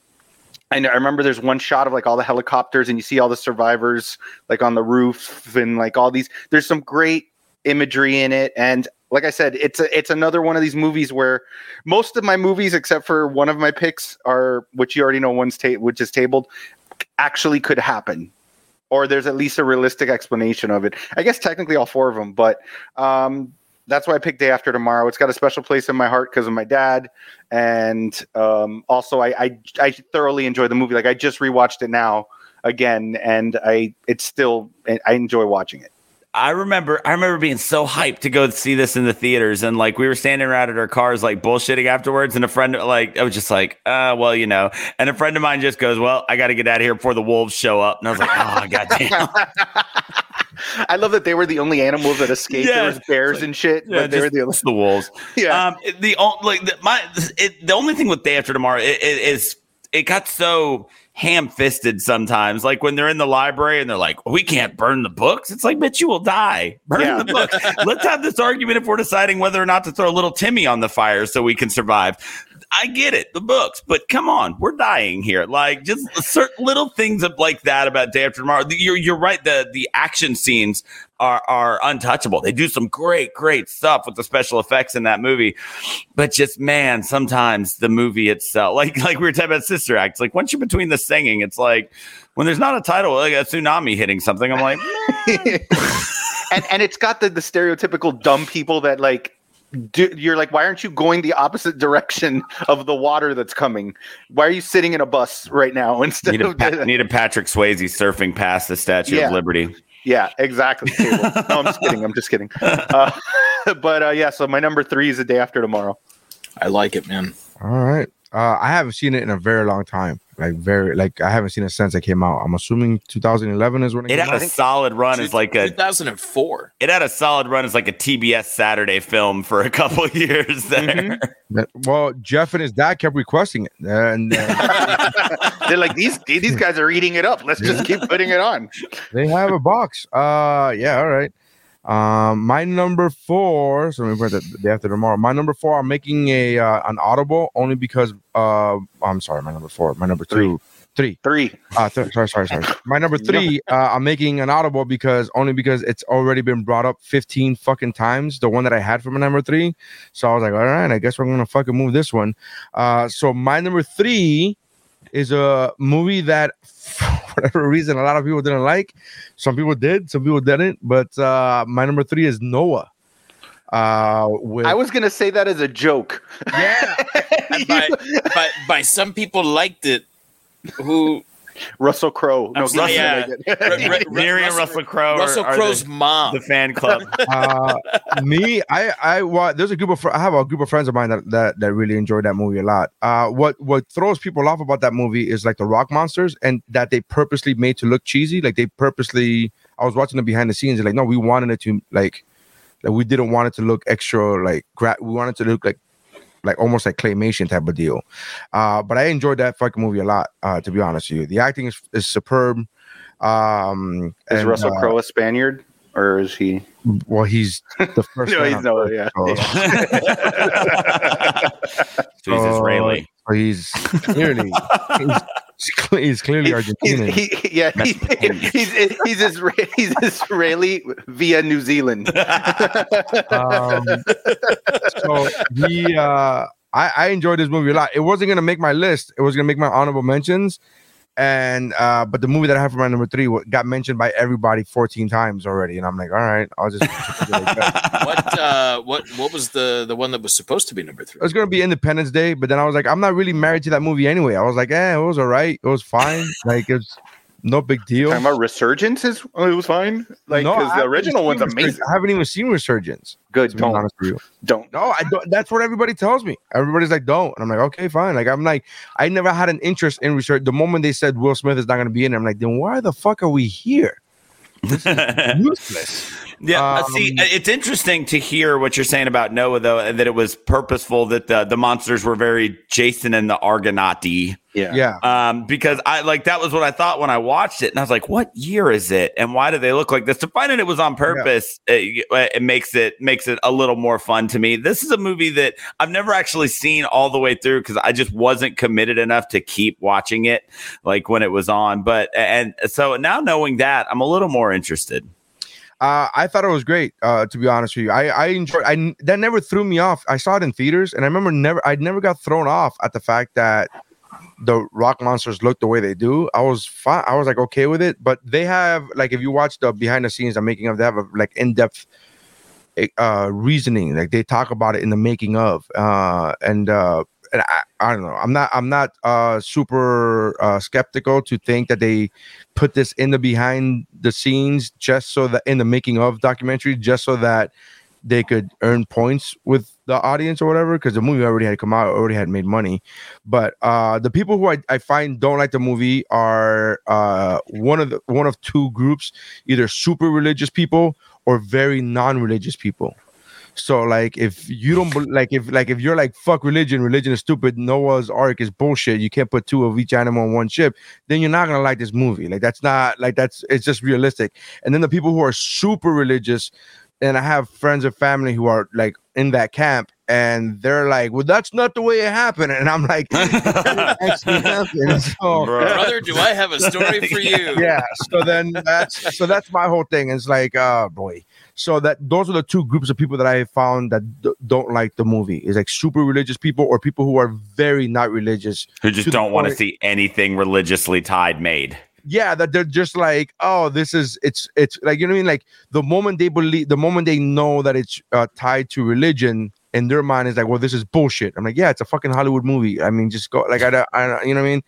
and I remember there's one shot of like all the helicopters and you see all the survivors like on the roof and like all these there's some great imagery in it and like I said, it's a, it's another one of these movies where most of my movies, except for one of my picks, are which you already know one's ta- which is tabled, actually could happen, or there's at least a realistic explanation of it. I guess technically all four of them, but um, that's why I picked Day After Tomorrow. It's got a special place in my heart because of my dad, and um, also I, I I thoroughly enjoy the movie. Like I just rewatched it now again, and I it's still I enjoy watching it. I remember I remember being so hyped to go see this in the theaters and like we were standing around at our cars like bullshitting afterwards and a friend like I was just like uh well you know and a friend of mine just goes well I got to get out of here before the wolves show up and I was like oh goddamn I love that they were the only animals that escaped. Yeah, there was bears like- and shit, yeah, but they were the only. the wolves Yeah. um the only like the, my it, the only thing with day after tomorrow i- i- is it got so ham-fisted sometimes like when they're in the library and they're like we can't burn the books. It's like bitch you will die. Burn Yeah. the books. Let's have this argument if we're deciding whether or not to throw a little timmy on the fire so we can survive I get it, the books, but come on, we're dying here. Like just certain little things of like that about Day After Tomorrow. You're you're right. The the action scenes are are untouchable. They do some great great stuff with the special effects in that movie, but just man, sometimes the movie itself, like like we were talking about Sister Act, like once you're between the singing, it's like when there's not a title, like a tsunami hitting something. I'm like, and and it's got the, the stereotypical dumb people that like do, you're like why aren't you going the opposite direction of the water that's coming why are you sitting in a bus right now instead need a, of Pa- need a Patrick Swayze surfing past the Statue Yeah. of Liberty. yeah exactly no i'm just kidding i'm just kidding uh, but uh, yeah so my number three is the day after tomorrow I like it, man. All right. Uh, I haven't seen it in a very long time. Like very, like I haven't seen it since it came out. I'm assuming 2011 is when it, It came had out. a solid run as like a 2004. it had a solid run as like a TBS Saturday film for a couple of years there. Mm-hmm. That- well, Jeff and his dad kept requesting it, and uh, they're like these these guys are eating it up let's just keep putting it on they have a box. Uh, yeah, all right. Um, my number four. So let me put that the day after tomorrow. My number four. I'm making a uh, an audible only because. Uh, I'm sorry. My number four. My number two. Three. Three. Uh, th- sorry, sorry, sorry. My number three. Uh, I'm making an audible because only because it's already been brought up 15 fucking times. The one that I had for my number three. So I was like, all right, I guess we're gonna fucking move this one. Uh, so my number three is a movie that whatever reason a lot of people didn't like. Some people did, some people didn't. But uh, my number three is Noah. Uh, with I was gonna say that as a joke. yeah, by, by, by some people liked it. Who Russell Crowe. No, Russell yeah. Megan. Ru- Ru- Mary and Russell Crowe Russell Crowe's mom. The fan club. uh, me, I, I, wa there's a group of, I have a group of friends of mine that, that, that really enjoy that movie a lot. Uh, what, what throws people off about that movie is like the rock monsters and that they purposely made to look cheesy. Like they purposely, I was watching the behind the scenes. like, no, we wanted it to like, like we didn't want it to look extra, like, gra- we wanted it to look like, like almost like claymation type of deal. Uh, but I enjoyed that fucking movie a lot. Uh, to be honest with you, the acting is, is superb. Um, Is and, Russell uh, Crowe a Spaniard or is he? Well, he's the first. No, he's on no, Earth, yeah. So he's Israeli. So he's clearly he's, cle- he's clearly Argentinian. He's, he, yeah, he, he's he's Isra- he's Israeli via New Zealand. um, so he, uh, I, I enjoyed this movie a lot. It wasn't gonna make my list. It was gonna make my honorable mentions, and uh, but the movie that I have for my number three got mentioned by everybody 14 times already, and I'm like, all right, I'll just. what uh what what was the the one that was supposed to be number three? It was gonna be Independence Day, but then I was like, I'm not really married to that movie anyway. I was like, eh, it was all right. It was fine. like it's no big deal. Talking about Resurgence is oh, it was fine. Like No, because I the original one's Resurgence. amazing. I haven't even seen Resurgence. Good. Don't honest with you. don't. No, I don't. That's what everybody tells me. Everybody's like, don't. And I'm like, okay, fine. Like, I'm like, I never had an interest in research. The moment they said Will Smith is not going to be in it, I'm like, then why the fuck are we here? This is useless. Yeah, uh, see, Um, it's interesting to hear what you're saying about Noah, though, that it was purposeful that the the monsters were very Jason and the Argonauty. Yeah. Yeah. Um, because I like that was what I thought when I watched it, and I was like, "What year is it? And why do they look like this?" To find out it was on purpose, it, it makes it makes it a little more fun to me. This is a movie that I've never actually seen all the way through because I just wasn't committed enough to keep watching it, like when it was on. But and so now knowing that, I'm a little more interested. Uh, I thought it was great. Uh, to be honest with you, I I enjoyed. I that never threw me off. I saw it in theaters, and I remember never. I never got thrown off at the fact that the rock monsters look the way they do. I was fine. I was like okay with it. But they have like if you watch the behind the scenes, I'm making of. They have a like in depth uh reasoning. Like they talk about it in the making of. Uh, and uh, and I, I don't know. I'm not. I'm not uh super uh skeptical to think that they put this in the behind the scenes just so that in the making of documentary just so that they could earn points with the audience or whatever because the movie already had come out already had made money but uh the people who I, I find don't like the movie are uh one of the one of two groups either super religious people or very non-religious people so like if you don't like if like if you're like fuck religion, religion is stupid, Noah's Ark is bullshit. You can't put two of each animal on one ship, then you're not gonna like this movie. Like that's not like that's it's just realistic. And then the people who are super religious, and I have friends and family who are like in that camp, and they're like, Well, that's not the way it happened. And I'm like, actually happened. So Brother, do I have a story for you? yeah so then that's so that's my whole thing it's like oh boy so that those are the two groups of people that i found that d- don't like the movie. Is like super religious people or people who are very not religious Who just don't want to see anything religiously tied made. yeah that they're just like oh this is it's it's like you know what i mean? Like the moment they believe the moment they know that it's uh, tied to religion in their mind is like well this is bullshit. I'm like yeah it's a fucking hollywood movie. I mean just go like i, don't- I don't- you know what i mean?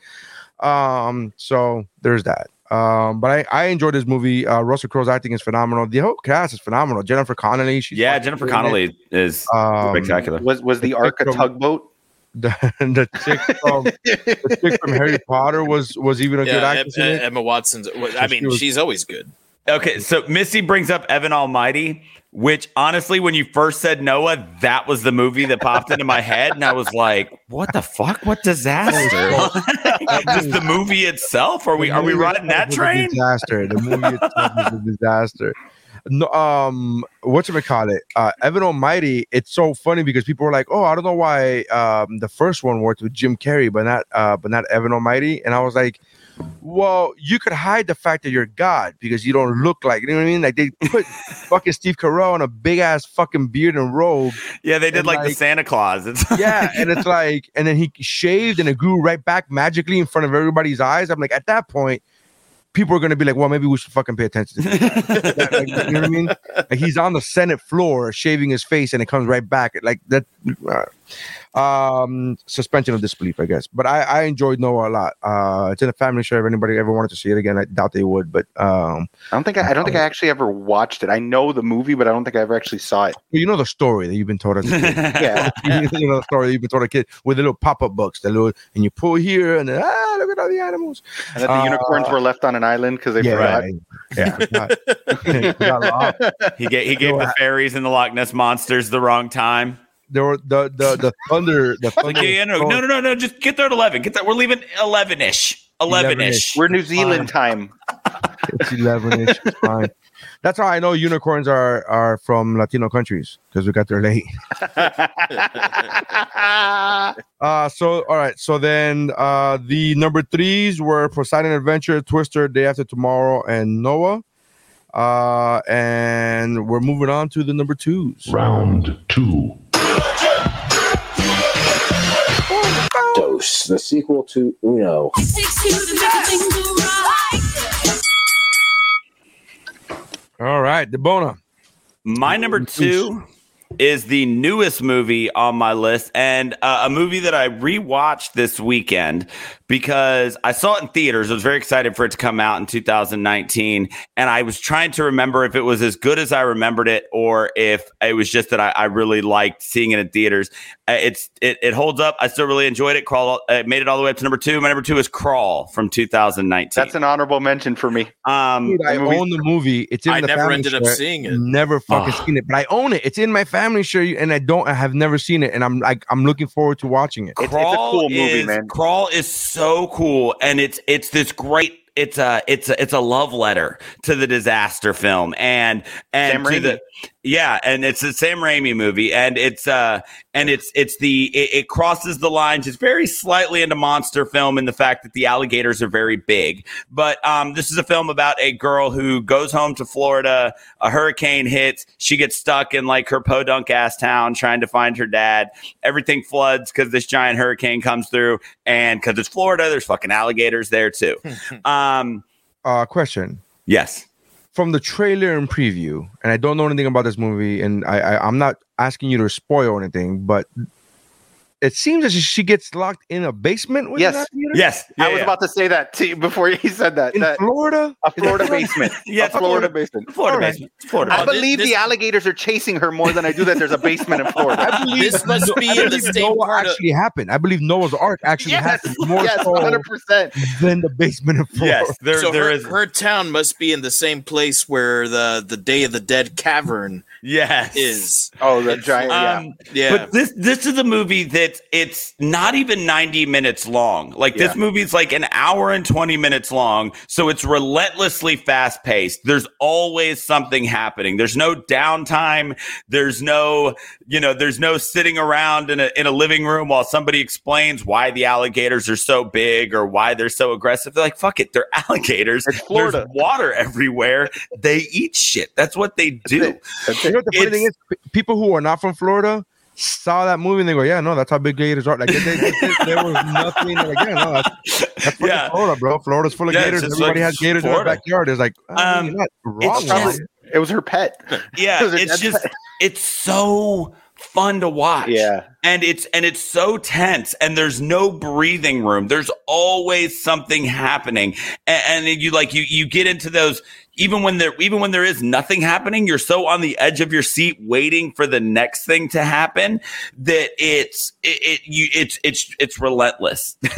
Um so there's that um but i i enjoyed this movie uh russell crowe's acting is phenomenal the whole cast is phenomenal jennifer connelly she's yeah, Jennifer great in it. Connelly is Um, spectacular. Was was the The Ark a from- tugboat? the, the chick from the chick from harry potter was was even a good Yeah, actress Em- Emma Watson's. I She mean, was- she's always good. Okay, so Missy brings up Evan Almighty, which honestly, when you first said Noah, that was the movie that popped into my head, and I was like, "What the fuck? What disaster?" Just the movie itself? Are we are we riding that itself was a train? Disaster. The movie itself is a disaster. no, um, what you call it? Uh, Evan Almighty. It's so funny because people were like, "Oh, I don't know why um the first one worked with Jim Carrey, but not uh, but not Evan Almighty." And I was like, "Well, you could hide the fact that you're God because you don't look like you know what I mean. Like they put fucking Steve Carell in a big ass fucking beard and robe. Yeah, they did And, like, the Santa Claus. It's Yeah, and it's like, and then he shaved and it grew right back magically in front of everybody's eyes. I'm like, at that point." People are gonna be like, well, maybe we should fucking pay attention. To this. Like, you know what I mean? Like he's on the Senate floor shaving his face, and it comes right back. Like that, uh, um, suspension of disbelief, I guess. But I, I enjoyed Noah a lot. Uh, it's in a family show. If anybody ever wanted to see it again, I doubt they would. But um, I don't think I, I don't think I actually ever watched it. I know the movie, but I don't think I ever actually saw it. you know the story that you've been told as a kid. Yeah. you know the story that you've been told as a kid with the little pop-up books, the little, and you pull here, and then ah, look at all the animals. And that the Uh, unicorns were left on an island because they yeah, forgot. yeah, yeah. Forgot a he gave he gave the fairies and the Loch Ness monsters the wrong time. There were the the the thunder, the thunder. yeah, yeah, no, no, no, no, no, just get there at eleven. Get there. We're leaving eleven ish. Eleven ish. We're New Zealand time. It's eleven ish. It's fine. That's how I know unicorns are are from Latino countries because we got there late. Uh so all right. So then uh the number threes were Poseidon Adventure, Twister, Day After Tomorrow, and Noah. Uh and we're moving on to the number twos. Round two. Dose, the sequel to Uno. All right, DeBona. My number two is the newest movie on my list, and uh, a movie that I rewatched this weekend because I saw it in theaters. I was very excited for it to come out in 2019, and I was trying to remember if it was as good as I remembered it, or if it was just that I, I really liked seeing it in theaters. Uh, it's it, it holds up. I still really enjoyed it. Crawl uh, made it all the way up to number two. My number two is Crawl from 2019. That's an honorable mention for me. Um, Dude, I the movie- own the movie. It's in the family I the never family ended up seeing it. Never fucking Oh. seen it, but I own it. It's in my family share, and I don't. I have never seen it, and I'm like, I'm looking forward to watching it. It's- it's a cool movie, is, man. Crawl is so cool, and it's it's this great. It's a it's a it's a love letter to the disaster film, and and Sam to Raimi. the yeah, and it's a Sam Raimi movie, and it's uh and it's it's the it, it crosses the lines. It's very slightly into monster film in the fact that the alligators are very big, but um this is a film about a girl who goes home to Florida. A hurricane hits, she gets stuck in like her podunk ass town trying to find her dad. Everything floods because this giant hurricane comes through, and because it's Florida, there's fucking alligators there too. um, Uh, question yes. From the trailer and preview, and I don't know anything about this movie, and I, I I'm not asking you to spoil anything, but it seems as if she gets locked in a basement. With Yes. an alligator? Yes, I yeah, was about to say that to you before you said that. in that Florida. a Florida basement. Yeah, a Florida Florida- basement. Florida All right. basement. Florida I believe this- the alligators are chasing her more than I do that there's a basement in Florida. I believe This must be I in the believe same Noah part of- actually happened. I believe Noah's Ark actually yes, happened more yes, 100%. than the basement of Florida. Yes, there, so there her, is. her town must be in the same place where the the Day of the Dead cavern yes, is. Oh, the giant. yeah. Um, Yeah. But this this is a movie that it's not even 90 minutes long. Like this Yeah. movie is like an hour and 20 minutes long. So it's relentlessly fast paced. There's always something happening. There's no downtime. There's no, you know, there's no sitting around in a in a living room while somebody explains why the alligators are so big or why they're so aggressive. They're like, fuck it, they're alligators. There's water everywhere. They eat shit. That's what they do. That's You it. Know what the funny thing is? People who are not from Florida saw that movie and they go, "Yeah, no, that's how big gators are." Like they, they, they- there was nothing. They're like, yeah, no, that's, that's fucking Yeah. Florida, bro. Florida's full of Yeah, gators. Everybody like has gators in their backyard. It's like, I Um, mean, you're not wrong. it's just- it. It was her pet. yeah It it's just pet. it's so fun to watch Yeah. and it's and it's so tense and there's no breathing room there's always something happening and, and you like you you get into those even when there even when there is nothing happening you're so on the edge of your seat waiting for the next thing to happen that it's it, it you it's it's it's relentless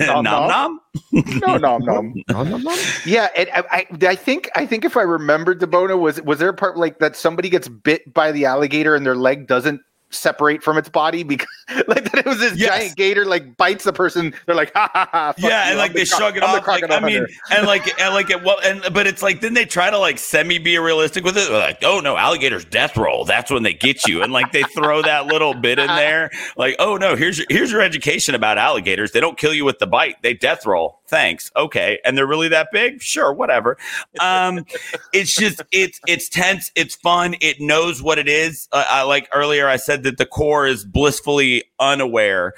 nom nom. nom No, no, no. No, no, no. Yeah, and I, I, I think I think if I remembered DeBona was was there a part like that somebody gets bit by the alligator and their leg doesn't separate from its body because like that it was this Yes. giant gator like bites the person. They're like, ha ha ha. yeah, you, and like the they cro- shrug it I'm off. Like, I mean, hunter." and like, and like, it, well, and but it's like, then they try to like semi be realistic with it. They're like, oh no, alligators death roll. That's when they get you, and like they throw that little bit in there. Like, oh no, here's your here's your education about alligators. They don't kill you with the bite. They death roll. Thanks. Okay, and they're really that big? Sure, whatever. Um, it's just it's it's tense. It's fun. It knows what it is. Uh, I like earlier. I said that the core is blissfully unaware.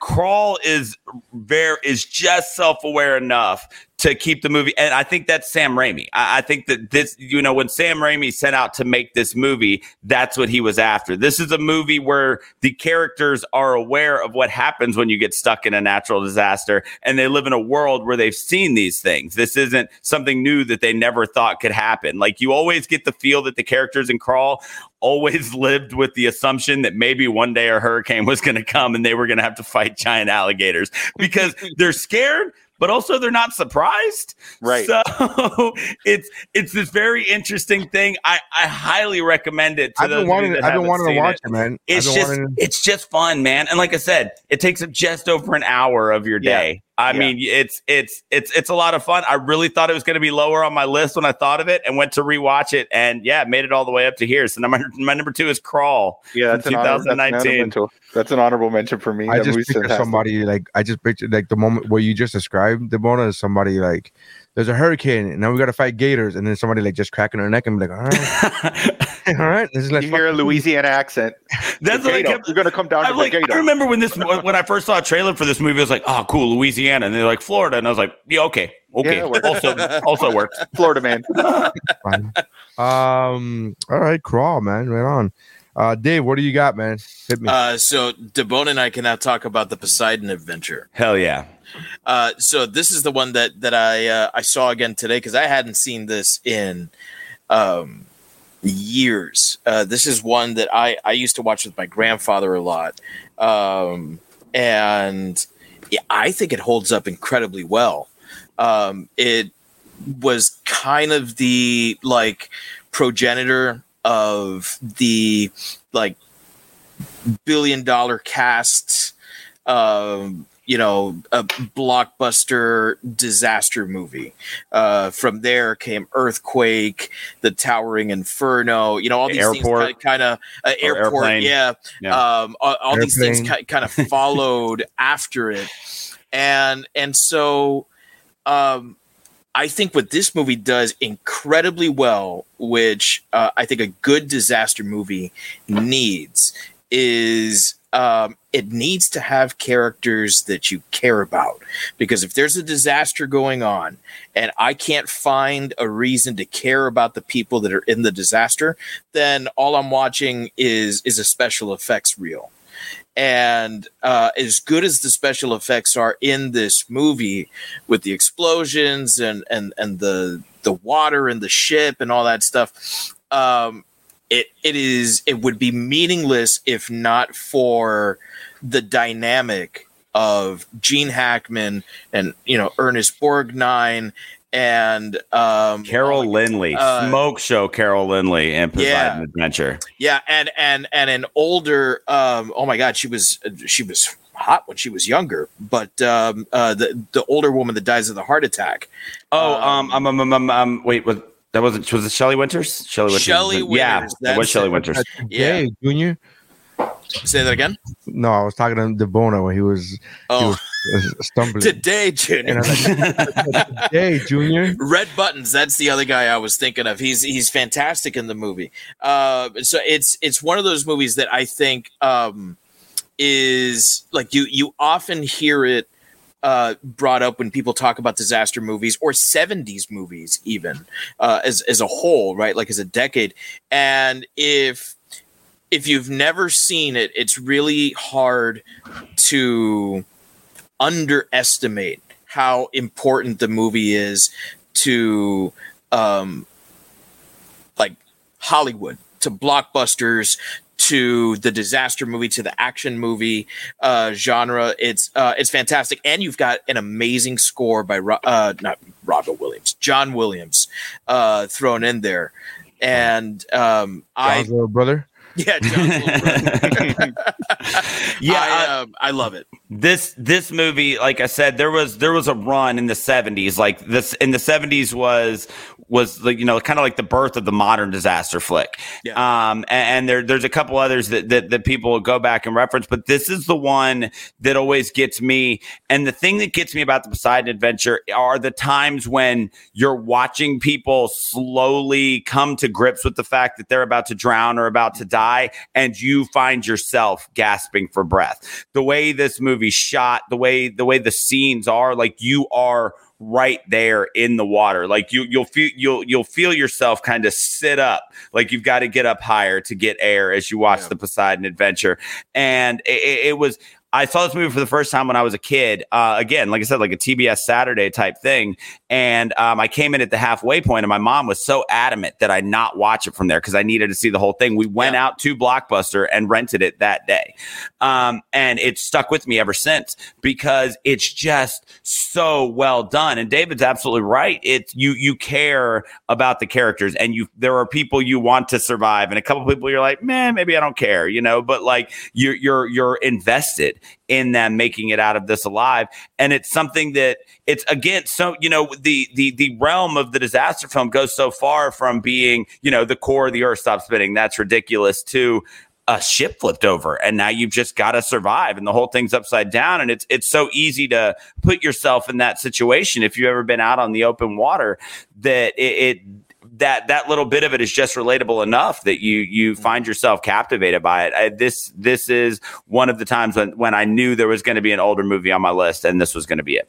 Crawl is very is just self aware enough to keep the movie. And I think that's Sam Raimi. I, I think that this, you know, when Sam Raimi set out to make this movie, that's what he was after. This is a movie where the characters are aware of what happens when you get stuck in a natural disaster and they live in a world where they've seen these things. This isn't something new that they never thought could happen. Like you always get the feel that the characters in Crawl always lived with the assumption that maybe one day a hurricane was going to come and they were going to have to fight giant alligators because they're scared but also they're not surprised. Right. So it's it's this very interesting thing. I, I highly recommend it to I've been wanting. that I've been wanting to watch it. it, man. It's just wanting- it's just fun, man. And like I said, it takes up just over an hour of your day. I Yeah. mean, it's it's it's it's a lot of fun. I really thought it was going to be lower on my list when I thought of it, and went to rewatch it, and yeah, made it all the way up to here. So number my number two is Crawl. Yeah, that's from an, honor, that's, an 2019. honorable, that's an honorable mention for me. I That just picture fantastic. somebody like I just picture like the moment where you just described DeBona is somebody like there's a hurricane and now we got to fight gators and then somebody like just cracking her neck and be like all right all right this is like You hear a Louisiana accent. That's The what I gator. kept You're gonna come down I, to like, the gator. I remember when this when I first saw a trailer for this movie, I was like, "Oh, cool, Louisiana," and they're like Florida, and I was like, "Yeah, okay, okay." Yeah, also, also works. Florida man. fine. um all right crawl man right on uh Dave what do you got man hit me Uh, so Debone and I can now talk about the Poseidon adventure. Hell yeah! Uh, so this is the one that that I uh, I saw again today because I hadn't seen this in um, years. Uh, this is one that I I used to watch with my grandfather a lot, um, and yeah, I think it holds up incredibly well. Um, it was kind of the like progenitor of the like billion dollar cast um you know a blockbuster disaster movie uh from there came earthquake the towering inferno you know all these Airport. things kind of uh, airport airplane. yeah, Yeah. um all, all these things kind of followed after it and and so um I think what this movie does incredibly well, which uh, I think a good disaster movie needs, is um, it needs to have characters that you care about. Because if there's a disaster going on and I can't find a reason to care about the people that are in the disaster, then all I'm watching is is a special effects reel and uh, as good as the special effects are in this movie with the explosions and and and the the water and the ship and all that stuff um it it is it would be meaningless if not for the dynamic of Gene Hackman and you know Ernest Borgnine and um Carol Lynley, Uh, smoke show Carol Lynley, and Poseidon yeah. Adventure. Yeah, and and and an older. Um, oh my God, she was she was hot when she was younger, but um, uh, the the older woman that dies of the heart attack. Oh, um, um, um, um, um, um wait, was that wasn't was it Shelley Winters? Shelley Winters. Shelley Yeah, Winters, it was that's Shelley. Winters. Yeah. Dave Junior Say that again. no I was talking to Bona when he was he Oh, was uh, stumbling today, Junior. I was like, Hey Junior Red Buttons. That's the other guy I was thinking of. He's he's fantastic in the movie. Uh, so it's it's one of those movies that I think um, is like you you often hear it uh, brought up when people talk about disaster movies or 70s movies even uh, as as a whole, right? Like as a decade. And if if you've never seen it, it's really hard to underestimate how important the movie is to um like Hollywood, to blockbusters, to the disaster movie, to the action movie uh genre. It's uh it's fantastic. And you've got an amazing score by Ro- uh not Robert Williams, John Williams uh thrown in there. And um I little brother Yeah, Yeah, I, uh, um, I love it. this this movie like i said there was there was a run in the 70s like this in the 70s was was like you know kind of like the birth of the modern disaster flick Yeah. um and, and there there's a couple others that, that that people will go back and reference but this is the one that always gets me and the thing that gets me about the poseidon adventure are the times when you're watching people slowly come to grips with the fact that they're about to drown or about to die and you find yourself gasping for breath. The way this movie shot the way the way the scenes are like you are right there in the water. Like you you'll feel you'll you'll feel yourself kind of sit up. Like you've got to get up higher to get air as you watch the poseidon adventure. And it- it was I saw this movie for the first time when I was a kid. Uh, again, like I said, like a TBS Saturday type thing. And um, I came in at the halfway point, and my mom was so adamant that I not watch it from there because I needed to see the whole thing. We went out to Blockbuster and rented it that day. Um, and it stuck with me ever since because it's just so well done. And David's absolutely right. It's you you care about the characters and you there are people you want to survive and a couple people you're like, man, maybe I don't care, you know, but like you're you're you're invested in them making it out of this alive. And it's something that it's again so you know the the the realm of the disaster film goes so far from being you know the core of the earth stops spinning that's ridiculous to a ship flipped over and now you've just got to survive and the whole thing's upside down and it's it's so easy to put yourself in that situation if you've ever been out on the open water that it, it that that little bit of it is just relatable enough that you you find yourself captivated by it. I, this this is one of the times when when I knew there was going to be an older movie on my list, and this was going to be it.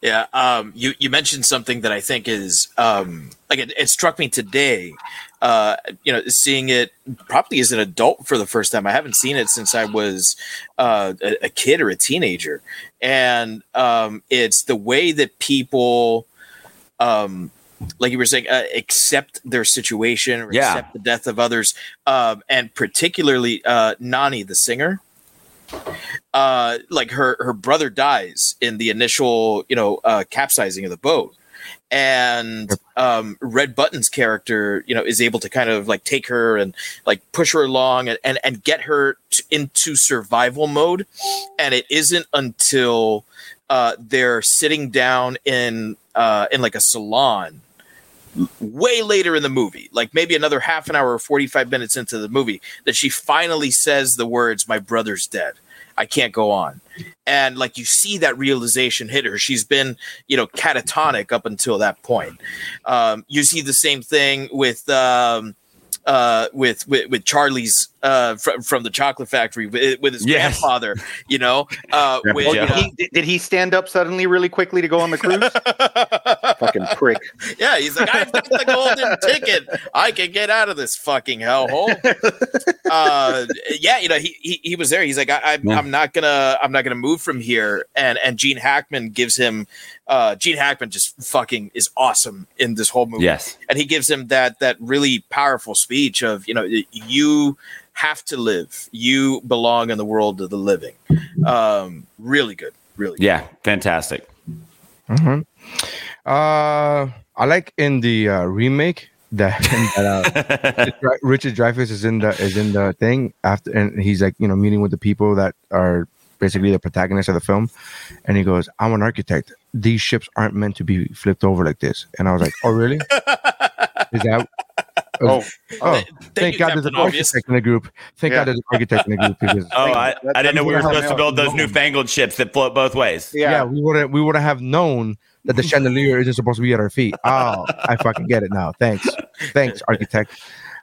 Yeah, um, you you mentioned something that I think is um, like it, it struck me today. Uh, you know, seeing it probably as an adult for the first time. I haven't seen it since I was uh, a, a kid or a teenager, and um, it's the way that people, um, like you were saying, uh, accept their situation or Yeah. accept the death of others, um, and particularly uh, Nonnie, the singer uh like her her brother dies in the initial you know uh capsizing of the boat. And um Red Buttons' character you know is able to kind of like take her and like push her along and and, and get her t- into survival mode. And it isn't until uh they're sitting down in uh in like a salon way later in the movie, like maybe another half an hour or 45 minutes into the movie, that she finally says the words, My brother's dead. I can't go on. And like you see that realization hit her. She's been, you know, catatonic up until that point. Um, you see the same thing with um, uh, with, with with Charlie's uh, from from the chocolate factory with, with his Yes. grandfather. You know, uh, Oh, with, did, uh, he, did- did he stand up suddenly really quickly to go on the cruise? Fucking prick. Yeah, he's like, I've got the golden ticket. I can get out of this fucking hellhole. Uh, yeah, you know, he, he he was there. He's like, I, I'm, Yeah. I'm not gonna I'm not gonna move from here. And and Gene Hackman gives him, uh, Gene Hackman just fucking is awesome in this whole movie. Yes. and he gives him that that really powerful speech of you know you have to live. You belong in the world of the living. Um, really good. Really. Good. Yeah, fantastic. Mhm. Uh, I like in the uh, remake that, that uh, Richard Dreyfuss is in the is in the thing after, and he's like you know meeting with the people that are basically the protagonists of the film, and he goes, "I'm an architect. These ships aren't meant to be flipped over like this." And I was like, "Oh, really? is that?" Oh, oh! Thank you, God there's an Obvious. architect in the group. Thank Yeah. God there's an architect in the group because Oh, I, I didn't know we were supposed to build those newfangled ships that float both ways. yeah, we wouldn't we wouldn't have known that the chandelier isn't supposed to be at our feet. Oh, I fucking get it now. Thanks. Thanks, architect.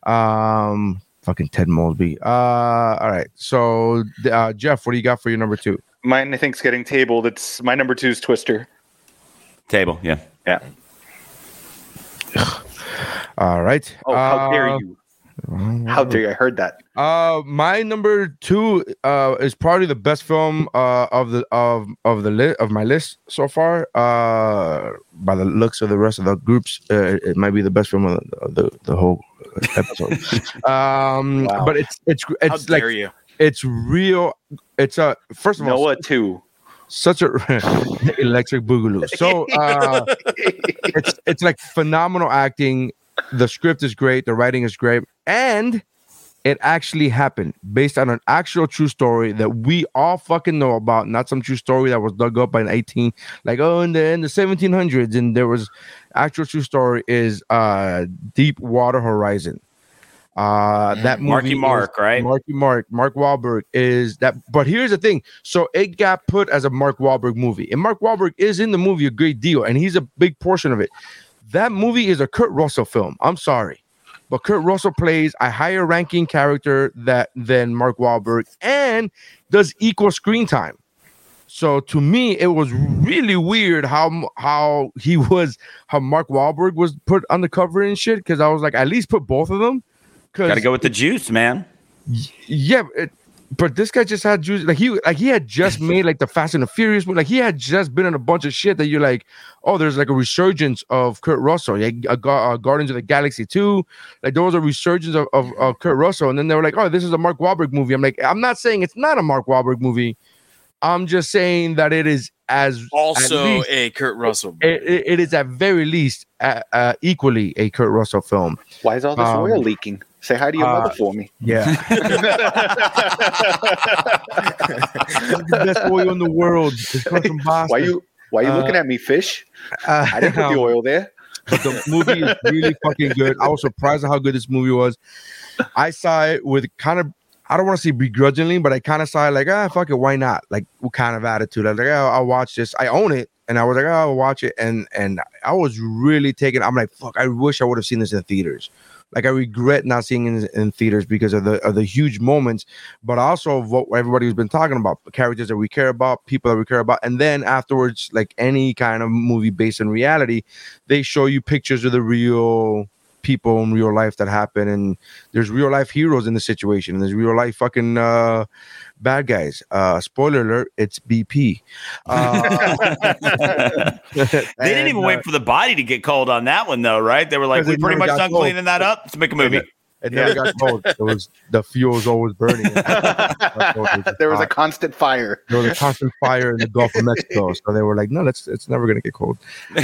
Um fucking Ted Mosby. Uh all right. So uh Jeff, what do you got for your number two? Mine, I think's getting tabled. It's my number two is Twister. Table, yeah. Yeah. All right. Oh, how dare Uh, you? How dare you? I heard that. Uh, my number two uh is probably the best film uh of the of of the list of my list so far. Uh, by the looks of the rest of the groups, uh, it might be the best film of the of the, the whole episode. um, Wow. but it's it's How it's like dare you? it's real. It's a first of all Noah two. Such a electric boogaloo. So uh, it's it's like phenomenal acting. The script is great. The writing is great, and It actually happened based on an actual true story that we all fucking know about, not some true story that was dug up by an 18, like, oh, in the in the 1700s, and there was actual true story is uh Deepwater Horizon. Uh that movie Marky is- Mark, right? Marky Mark, Mark Wahlberg is that. But here's the thing: so it got put as a Mark Wahlberg movie, and Mark Wahlberg is in the movie a great deal, and he's a big portion of it. That movie is a Kurt Russell film. I'm sorry, but Kurt Russell plays a higher ranking character that than Mark Wahlberg, and does equal screen time. So to me, it was really weird how how he was how Mark Wahlberg was put on the cover and shit. Because I was like, at least put both of them. Got to go with the juice, man. Yeah, it, but this guy just had juice. Like he, like he had just made like the Fast and the Furious movie. Like he had just been in a bunch of shit that you're like, oh, there's like a resurgence of Kurt Russell. Like uh, Gu- uh, Guardians of the Galaxy two. Like there was a resurgence of, of, of Kurt Russell, and then they were like, oh, this is a Mark Wahlberg movie. I'm like, I'm not saying it's not a Mark Wahlberg movie. I'm just saying that it is as Also least- a Kurt Russell. it, it- it is at very least uh, uh, equally a Kurt Russell film. Why is all this Um, oil leaking? Say hi to your uh, mother for me. Yeah. the best oil in the world. From Boston. Why you why you Uh, looking at me, fish? Uh, I didn't put the oil there. But the movie is really fucking good. I was surprised at how good this movie was. I saw it with kind of, I don't want to say begrudgingly, but I kind of saw it like, ah, fuck it, why not? Like, what kind of attitude? I was like, oh, I'll watch this. I own it, and I was like, oh, I'll watch it, and and I was really taken. I'm like, fuck, I wish I would have seen this in theaters. Like, I regret not seeing in, in theaters because of the of the huge moments, but also what everybody's been talking about, characters that we care about, people that we care about, and then afterwards, like any kind of movie based in reality, they show you pictures of the real people in real life that happen and there's real life heroes in the situation and there's real life fucking uh bad guys uh spoiler alert it's bp uh, They didn't even uh, wait for the body to get cold on that one, though, right? They were like, "We pretty much done cold. cleaning that up. Let's make a movie." It never got cold it was the fuel was always burning there was a constant fire. there was a constant fire in the Gulf of Mexico, so they were like, "No, that's it's never gonna get cold."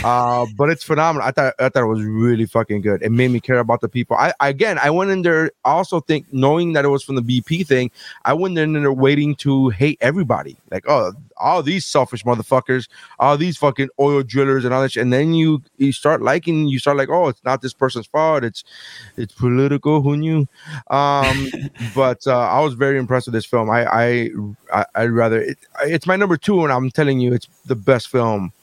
Uh, but it's phenomenal. I thought I thought it was really fucking good. It made me care about the people. I again, I went in there. I also think knowing that it was from the BP thing, I went in there waiting to hate everybody. Like, oh, all these selfish motherfuckers, all these fucking oil drillers and all that shit. And then you you start liking, you start like, oh, it's not this person's fault. It's it's political. Who knew? Um, but uh, I was very impressed with this film. I I, I I'd rather it, it's my number two, and I'm telling you, it's the best film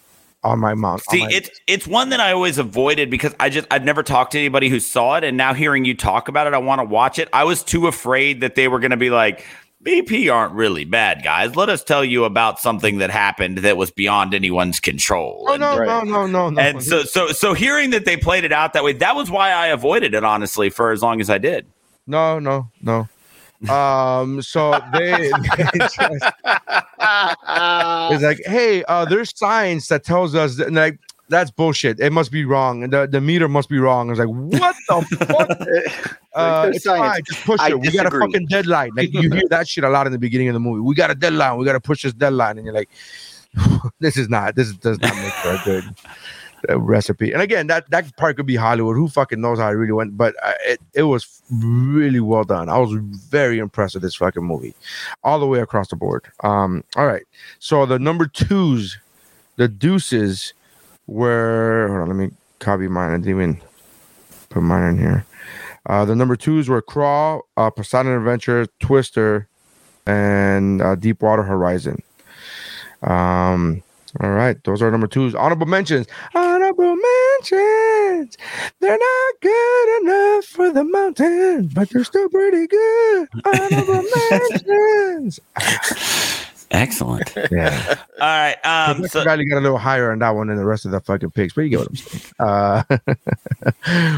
on my mount. See, my- it's it's one that I always avoided because I just I've never talked to anybody who saw it, and now hearing you talk about it, I want to watch it. I was too afraid that they were going to be like. BP aren't really bad guys. Let us tell you about something that happened that was beyond anyone's control. oh And- no, no, no, no, no. and so so so hearing that they played it out that way, that was why I avoided it honestly for as long as I did. no, no, no. Um, so they, they just- it's like, hey, uh, there's science that tells us that, like that's bullshit. It must be wrong, and the, the meter must be wrong. It's like, what the fuck? Uh, it's science. fine. Just push I it. We got a fucking deadline. Like you hear that shit a lot in the beginning of the movie. We got a deadline. We got to push this deadline, and you're like, this is not. This does not make for a good uh, recipe. And again, that that part could be Hollywood. Who fucking knows how it really went? But uh, it it was really well done. I was very impressed with this fucking movie, all the way across the board. Um, all right. So the number twos, the deuces, were. Hold on, let me copy mine. I didn't even put mine in here. Uh, the number twos were Crawl, uh, Poseidon Adventure, Twister, and uh, Deepwater Horizon. Um, all right, those are number twos. Honorable mentions. Honorable mentions. They're not good enough for the mountains, but they're still pretty good. Honorable mentions. Excellent. Yeah. All right. Um, so, got a little higher on that one than the rest of the fucking picks, but you get what I'm saying. Uh,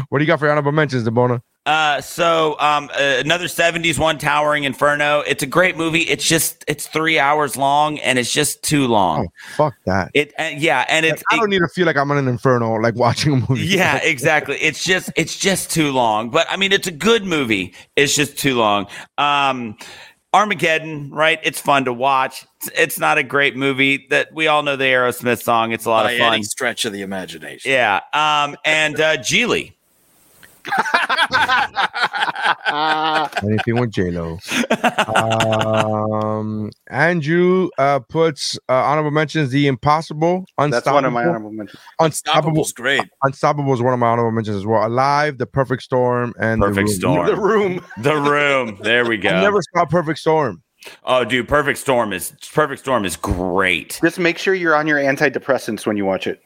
what do you got for honorable mentions, DeBona? uh, so um, uh, another '70s one, Towering Inferno. It's a great movie. It's just it's three hours long, and it's just too long. Oh, fuck that. It uh, yeah, and Like, it's I don't need to feel like I'm in an inferno, like watching a movie. yeah, exactly. It's just it's just too long. But I mean, it's a good movie. It's just too long. Um, Armageddon, right? It's fun to watch. It's, it's not a great movie. That we all know the Aerosmith song. It's a lot By of fun. stretch of the imagination. Yeah. Um, and uh, Gigli. Anything with J Lo. Um, Andrew uh, puts uh, honorable mentions The Impossible. Unstoppable. That's one of my honorable mentions. Unstoppable. Unstoppable's great. Unstoppable is one of my honorable mentions as well. Alive, The Perfect Storm, and Perfect the Storm. The room. The room. There we go. I never saw Perfect Storm. oh, dude, Perfect Storm is Perfect Storm is great. Just make sure you're on your antidepressants when you watch it.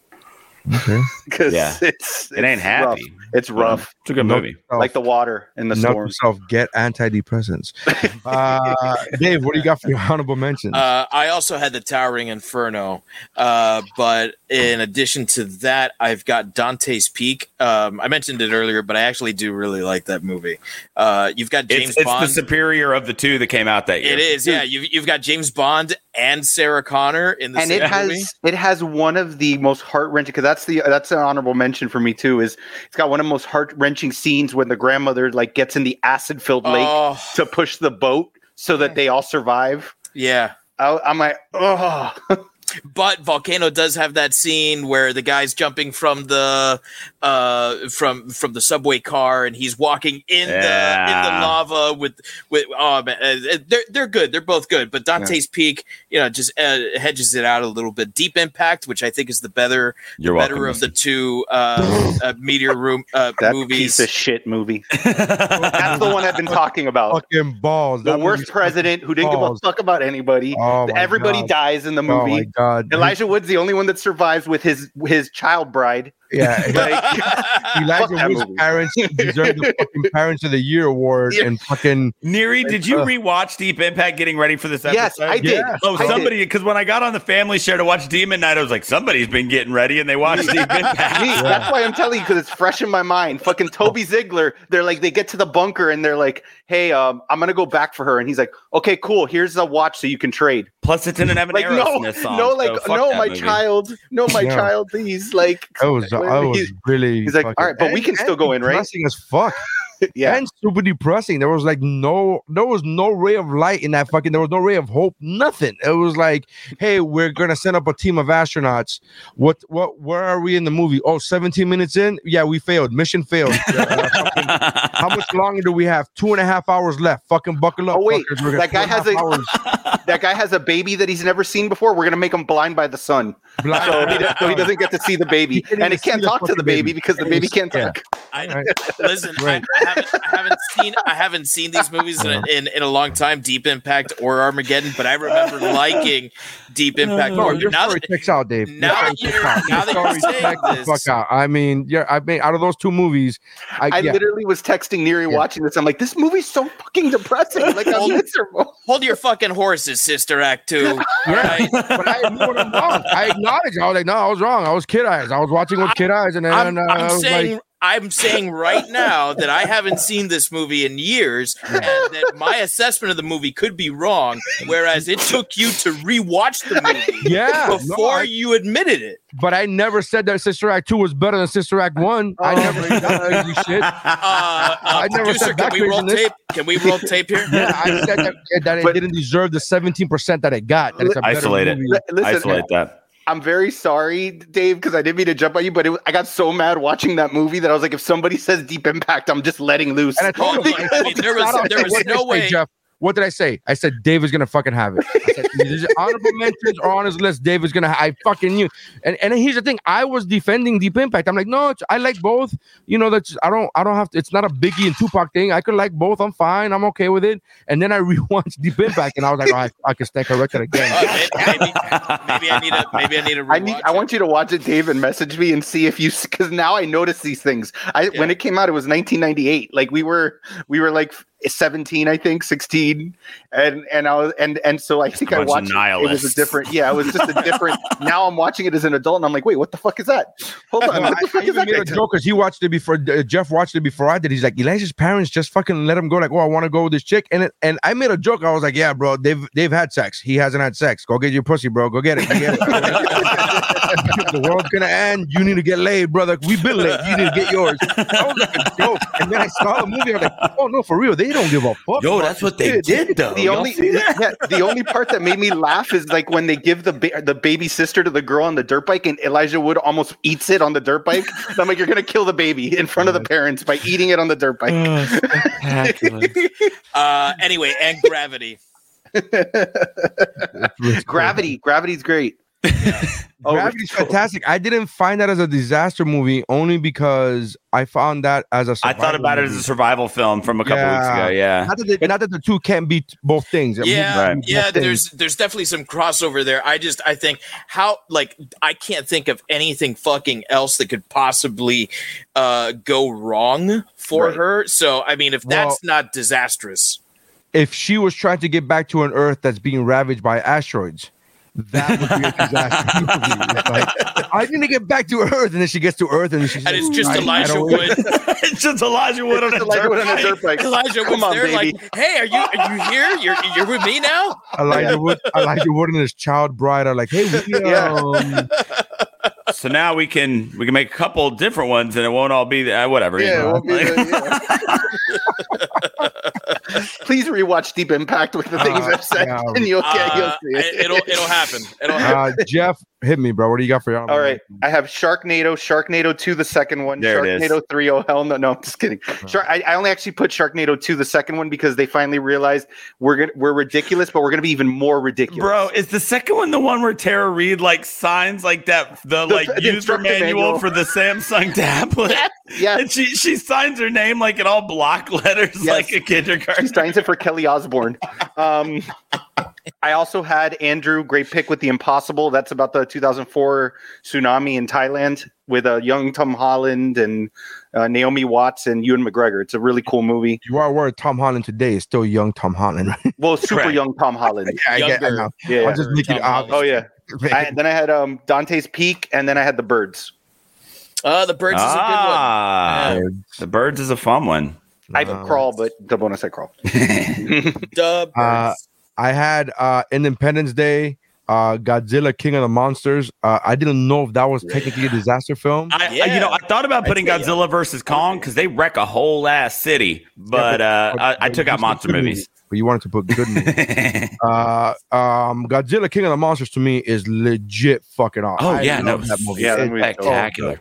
Okay. Because Yeah. it's, It ain't happy. rough. It's rough. It's a good Note movie. yourself- Like the water in the note storm. yourself, get antidepressants. Uh, Dave, what do you got for your honorable mentions? Uh, I also had the Towering Inferno, uh, but in addition to that, I've got Dante's Peak. Um, I mentioned it earlier, but I actually do really like that movie. Uh, you've got James It's, it's Bond. the superior of the two that came out that year. it is, yeah. You've, you've got James Bond and Sarah Connor in the and same it has movie. it has one of the most heart wrenching because that's the that's an honorable mention for me too. Is it's got one of the most heart wrenching scenes when the grandmother like gets in the acid filled lake Oh, to push the boat so that they all survive. yeah. I, I'm like, oh, But Volcano does have that scene where the guy's jumping from the uh from from the subway car and he's walking in the in the lava with with oh man uh, they're they're good they're both good but Dante's Peak you know just uh, hedges it out a little bit Deep Impact which I think is the better You're the better welcome, of the two uh, uh meteor room uh that movies piece of shit movie. That's the one I've been talking about. fucking balls. The That worst president who didn't give a fuck about anybody. Oh Everybody God. dies in the Oh movie. God. Elijah Wood's the only one that survives with his his child bride. Yeah. Like, Elijah that Wood's parents deserve the fucking Parents of the Year award Yeah. and fucking Neri, did you Ugh. rewatch Deep Impact getting ready for this episode? Yes, I did. Yeah. Oh, I somebody, because when I got on the family share to watch Demon Night, I was like, somebody's been getting ready and they watched Deep Impact. Me, That's why I'm telling you because it's fresh in my mind. Fucking Toby Ziegler. They're like, they get to the bunker and they're like, "Hey, um, I'm gonna go back for her," and he's like, "Okay, cool. Here's a watch so you can trade." Plus, it didn't have an Like, no, song. no, so like, fuck no, my movie. child, no, my Yeah. child, please, like, I was I was He's- really he's like, "All right, but we and- can still go in, right?" Depressing as fuck. yeah. And super depressing. There was like no there was no ray of light in that fucking there was no ray of hope, nothing. It was like, hey, we're gonna send up a team of astronauts. What what where are we in the movie? Oh, 17 minutes in? Yeah, we failed. Mission failed. Fucking- how much longer do we have? Two and a half hours left. Fucking buckle up. Oh, wait, fuckers. That guy has a- hours that guy has a baby that he's never seen before. We're gonna make him blind by the sun, blind. so he, does, so he doesn't get to see the baby, and he can't talk to the baby baby. because the baby can't Yeah. talk. I Right. listen. Right. I, I, haven't, I haven't seen I haven't seen these movies in, a, in in a long time, Deep Impact or Armageddon, but I remember liking Deep Impact No, more. your Now story that, checks out, Dave. Now that you're- out. now that you're story saying the this- fuck out. I mean, yeah, I mean, out of those two movies, I, I yeah, literally was texting Neri watching this. I'm like, this movie's so fucking depressing. Like I'm miserable. hold your fucking horses, Sister Act Two. Yeah. but I admit when I'm wrong. I acknowledge. I was like, no, I was wrong. I was kid eyes. I was watching with kid eyes, and then I'm, uh, I I'm was saying like, I'm saying right now that I haven't seen this movie in years, and that my assessment of the movie could be wrong. Whereas it took you to rewatch the movie yeah, no, before I- you admitted it. but I never said that Sister Act two was better than Sister Act one. I Oh never said that shit. Uh, uh, I never producer, said can we roll craziness. tape? Can we roll tape here? Yeah, I said that, that it But- didn't deserve the seventeen percent that it got. That it's a better Isolate it. movie. Li- Listen, Isolate that. I'm very sorry, Dave, because I didn't mean to jump on you, but it, I got so mad watching that movie that I was like, if somebody says Deep Impact, I'm just letting loose. And I told him, I mean, there was- there was what did I no way- Jeff. What did I say? I said Dave is gonna fucking have it. I said, honorable mentions are on his list. Dave is gonna. Ha- I fucking knew. And and here's the thing. I was defending Deep Impact. I'm like, no, it's, I like both. You know, that's I don't I don't have to. It's not a Biggie and Tupac thing. I could like both. I'm fine. I'm okay with it. And then I rewatched Deep Impact, and I was like, oh, I, I can stack a record again. Uh, maybe, maybe, maybe I need a maybe I need a I need. I want you to watch it, Dave, and message me and see if you because now I notice these things. I when it came out, it was 1998. Like we were we were like 17, I think, 16, and and I was and and so I think I watched. It, it was a different. Yeah, it was just a different. now I'm watching it as an adult, and I'm like, wait, what the fuck is that? Hold on, what I, the I fuck is even that? made a joke because he watched it before. Uh, Jeff watched it before I did. He's like, Elijah's parents just fucking let him go. Like, oh, I want to go with this chick, and it, and I made a joke. I was like, yeah, bro, they've they've had sex. He hasn't had sex. Go get your pussy, bro. Go get it. Go get it. the world's gonna end. You need to get laid, brother. We've been laid. You need to get yours. That was like a joke. And then I saw the movie. I was like, oh no, for real. They they don't give a fuck. Yo, that's what they kid. did though. The Y'all only yeah, the only part that made me laugh is like when they give the ba- the baby sister to the girl on the dirt bike, and Elijah Wood almost eats it on the dirt bike. And I'm like, you're gonna kill the baby in front of the parents by eating it on the dirt bike. Uh, anyway, and gravity. Gravity, gravity's great. Oh, Gravity's fantastic. I didn't find that as a disaster movie only because I found that as a. I thought survival about it as a survival film from a couple weeks Yeah. ago. Yeah. Not that, they, not that the two can't be both things. Yeah, movie can yeah. both things. There's there's definitely some crossover there. I just I think how like I can't think of anything fucking else that could possibly uh go wrong for Right. her. So I mean, if that's Well- not disastrous, if she was trying to get back to an Earth that's being ravaged by asteroids, that would be a disaster movie. Like, I need to get back to Earth, and then she gets to Earth, and she's and it's just I- I Elijah Wood. it's just Elijah Wood on a Elijah dirt Wood on a bike. dirt bike. Elijah Come on, there, baby. like, hey, are you are you here? You're you're with me now? Elijah Wood, Elijah Wood, and his child bride are like, "Hey, we, Yeah. um, So now we can we can make a couple different ones, and it won't all be uh, whatever. you Yeah, know? be the- yeah. Please rewatch Deep Impact with the things Uh, I've said, yeah. and you'll get you'll see it. it'll it'll happen. It'll happen. uh, Jeff, hit me, bro. What do you got for your? All right, I have Sharknado, Sharknado 2, the second one, There it is. Sharknado 3, oh hell no, no, I'm just kidding. Shark, I, I only actually put Sharknado 2, the second one, because they finally realized we're gonna we're ridiculous, but we're gonna be even more ridiculous. Bro, is the second one the one where Tara Reid like signs like that the, The- like the user manual, manual. for the Samsung tablet? yeah, And she she signs her name like in all block letters, Yes. like a kindergarten. she kindergarten. signs it for Kelly Osbourne. Um, I also had Andrew, great pick with the Impossible. That's about the 2004 tsunami in Thailand with uh, young Tom Holland and uh, Naomi Watts and Ewan McGregor. It's a really cool movie. You are aware Tom Holland today is still young Tom Holland, right? Well, super Correct. young Tom Holland. I get, I know. Yeah, yeah. I'll just make it Tom out. Oh yeah. I, then I had um, Dante's Peak, and then I had the Birds. Uh, the birds is a Ah, Yeah. the birds is a fun one. I have Uh, Crawl, but the bonus I Crawl. good one. The Uh, birds. I had uh, Independence Day, uh, Godzilla, King of the Monsters. Uh, I didn't know if that was technically a disaster film. I, I- you know, I thought about putting I'd say, Godzilla versus Kong because they wreck a whole ass city, but uh, but- I, I took out monster good movies. But you wanted to put good movies. uh, um, Godzilla, King of the Monsters to me is legit fucking awesome. Oh, I yeah, no, that movie. yeah, that It's movie's so spectacular.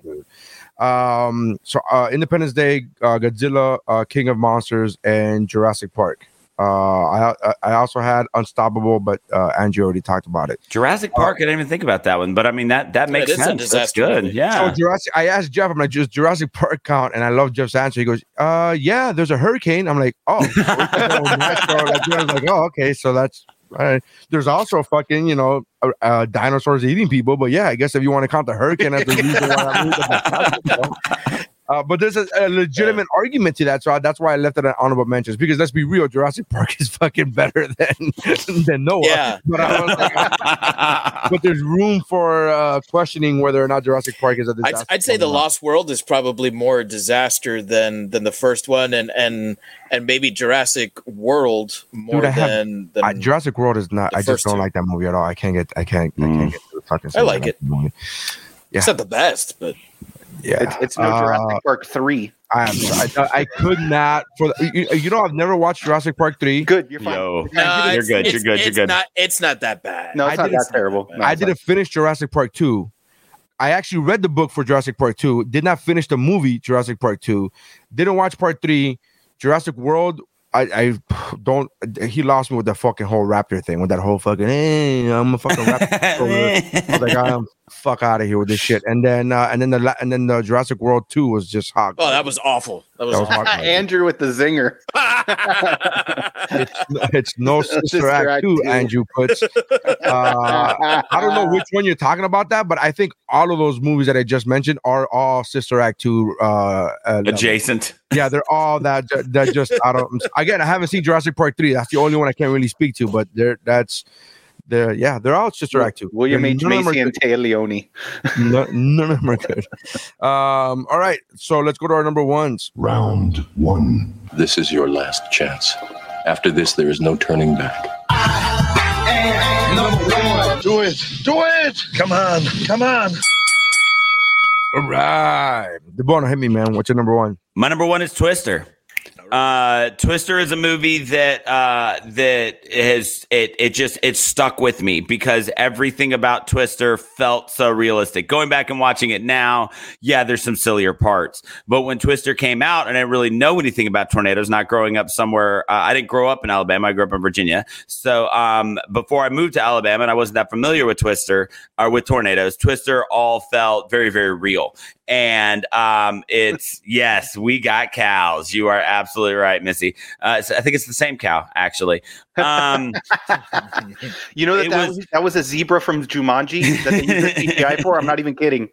Um, so uh, Independence Day, uh, Godzilla, uh, King of Monsters, and Jurassic Park. Uh, I I- I also had Unstoppable, but uh, Andrew already talked about it. Jurassic Park. I didn't even think about that one, but I mean that that makes it is sense. That's good. movie. Yeah. So Jurassic, I asked Jeff, I'm like, just Jurassic Park count, and I love Jeff's answer. He goes, "Uh, yeah, there's a hurricane." I'm like, "Oh," so like, I was like, "Oh, okay, so that's." All right. There's also fucking, you know, uh, uh, dinosaurs eating people, but yeah, I guess if you want to count the hurricane as the reason why I moved up the top, uh, but there's a, a legitimate argument to that, so I, that's why I left it at honorable mentions. Because let's be real, Jurassic Park is fucking better than than Noah. Yeah. But like, but there's room for uh, questioning whether or not Jurassic Park is a I'd, disaster. I'd say the. Lost World is probably more a disaster than than the first one, and and and maybe Jurassic World more Dude, have- than than. I, Jurassic World is not. I just don't two. like that movie at all. I can't get. I can't. I can't get to the fucking. I like it. Movie. It's not the best, but Yeah, It's, it's no Uh, Jurassic Park 3. I, I, I could not for the, you, you know I've never watched Jurassic Park three. Good, you're fine. Yo, no, you're good. You're good. You're it's good. Not, it's not that bad. No, it's I not didn't- that terrible. No, I didn't finish Jurassic Park two. I actually read the book for Jurassic Park two. Did not finish the movie Jurassic Park two. Didn't watch part three. Jurassic World. I, I don't. He lost me with that fucking whole raptor thing. With that whole fucking. Hey, I'm a fucking raptor. I was like, I'm fuck out of here with this shit. And then uh, and then the la- and then the Jurassic World two was just hot. Oh, that was awful. That was, That was awful. hot. Andrew with the zinger. it's, it's no sister, Sister act, Act two. two. Andrew puts. Uh, I don't know which one you're talking about that, but I think all of those movies that I just mentioned are all Sister Act two. Uh, uh, level. Adjacent. yeah, they're all that. That just I don't. Again, I haven't seen Jurassic Park three. That's the only one I can't really speak to. But they're that's. They're yeah, they're all Sister Act two. William They're- H. none of them are Macy and Téa Leoni. no, none of them are good. Um, all right, so let's go to our number ones. Round one. This is your last chance. After this, there is no turning back. Do it. Do it. Come on. Come on. All right, DeBona hit me, man. What's your number one? My number one is Twister. Uh, Twister is a movie that uh, that has it it just it stuck with me because everything about Twister felt so realistic. Going back and watching it now, yeah, there's some sillier parts, but when Twister came out, and I didn't really know anything about tornadoes, not growing up somewhere. Uh, I didn't grow up in Alabama. I grew up in Virginia. So um, before I moved to Alabama, and I wasn't that familiar with Twister or with tornadoes, Twister all felt very very real and um, it's yes, we got cows. You are absolutely right, Missy. Uh, so I think it's the same cow, actually. Um, You know that that was- was, that was a zebra from Jumanji that they used the CGI for. I'm not even kidding.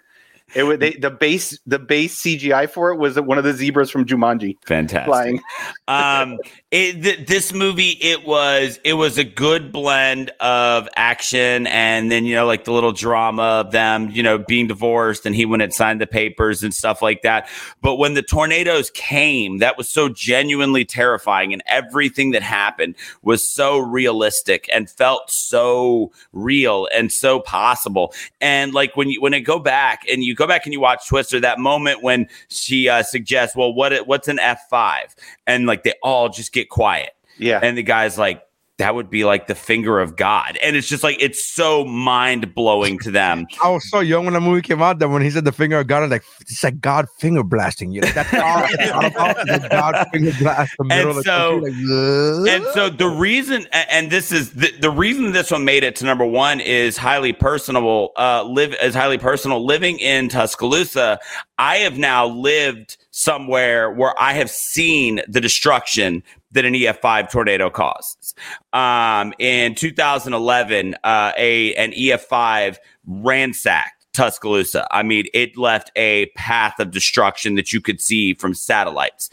It was they, the base the base CGI for it was one of the zebras from Jumanji fantastic. flying. um it, th- this movie it was it was a good blend of action and then you know like the little drama of them you know being divorced and he went and signed the papers and stuff like that but when the tornadoes came that was so genuinely terrifying and everything that happened was so realistic and felt so real and so possible and like when you when it go back and you go back and you watch twister that moment when she uh, suggests well what what's an f5 and like they all just get quiet Yeah. and the guy's like that would be like the finger of god and it's just like it's so mind-blowing to them I was so young when the movie came out that when he said the finger of God, I was like, it's like God finger blasting you. Like, that's all it's all about. is God finger blast the middle And of the so- country, like, and so the reason and this is the, the reason this one made it to number one is highly personable uh live is highly personal living in tuscaloosa i have now lived somewhere where i have seen the destruction that an ef5 tornado causes um in 2011 uh a an ef5 ransacked Tuscaloosa. I mean, it left a path of destruction that you could see from satellites.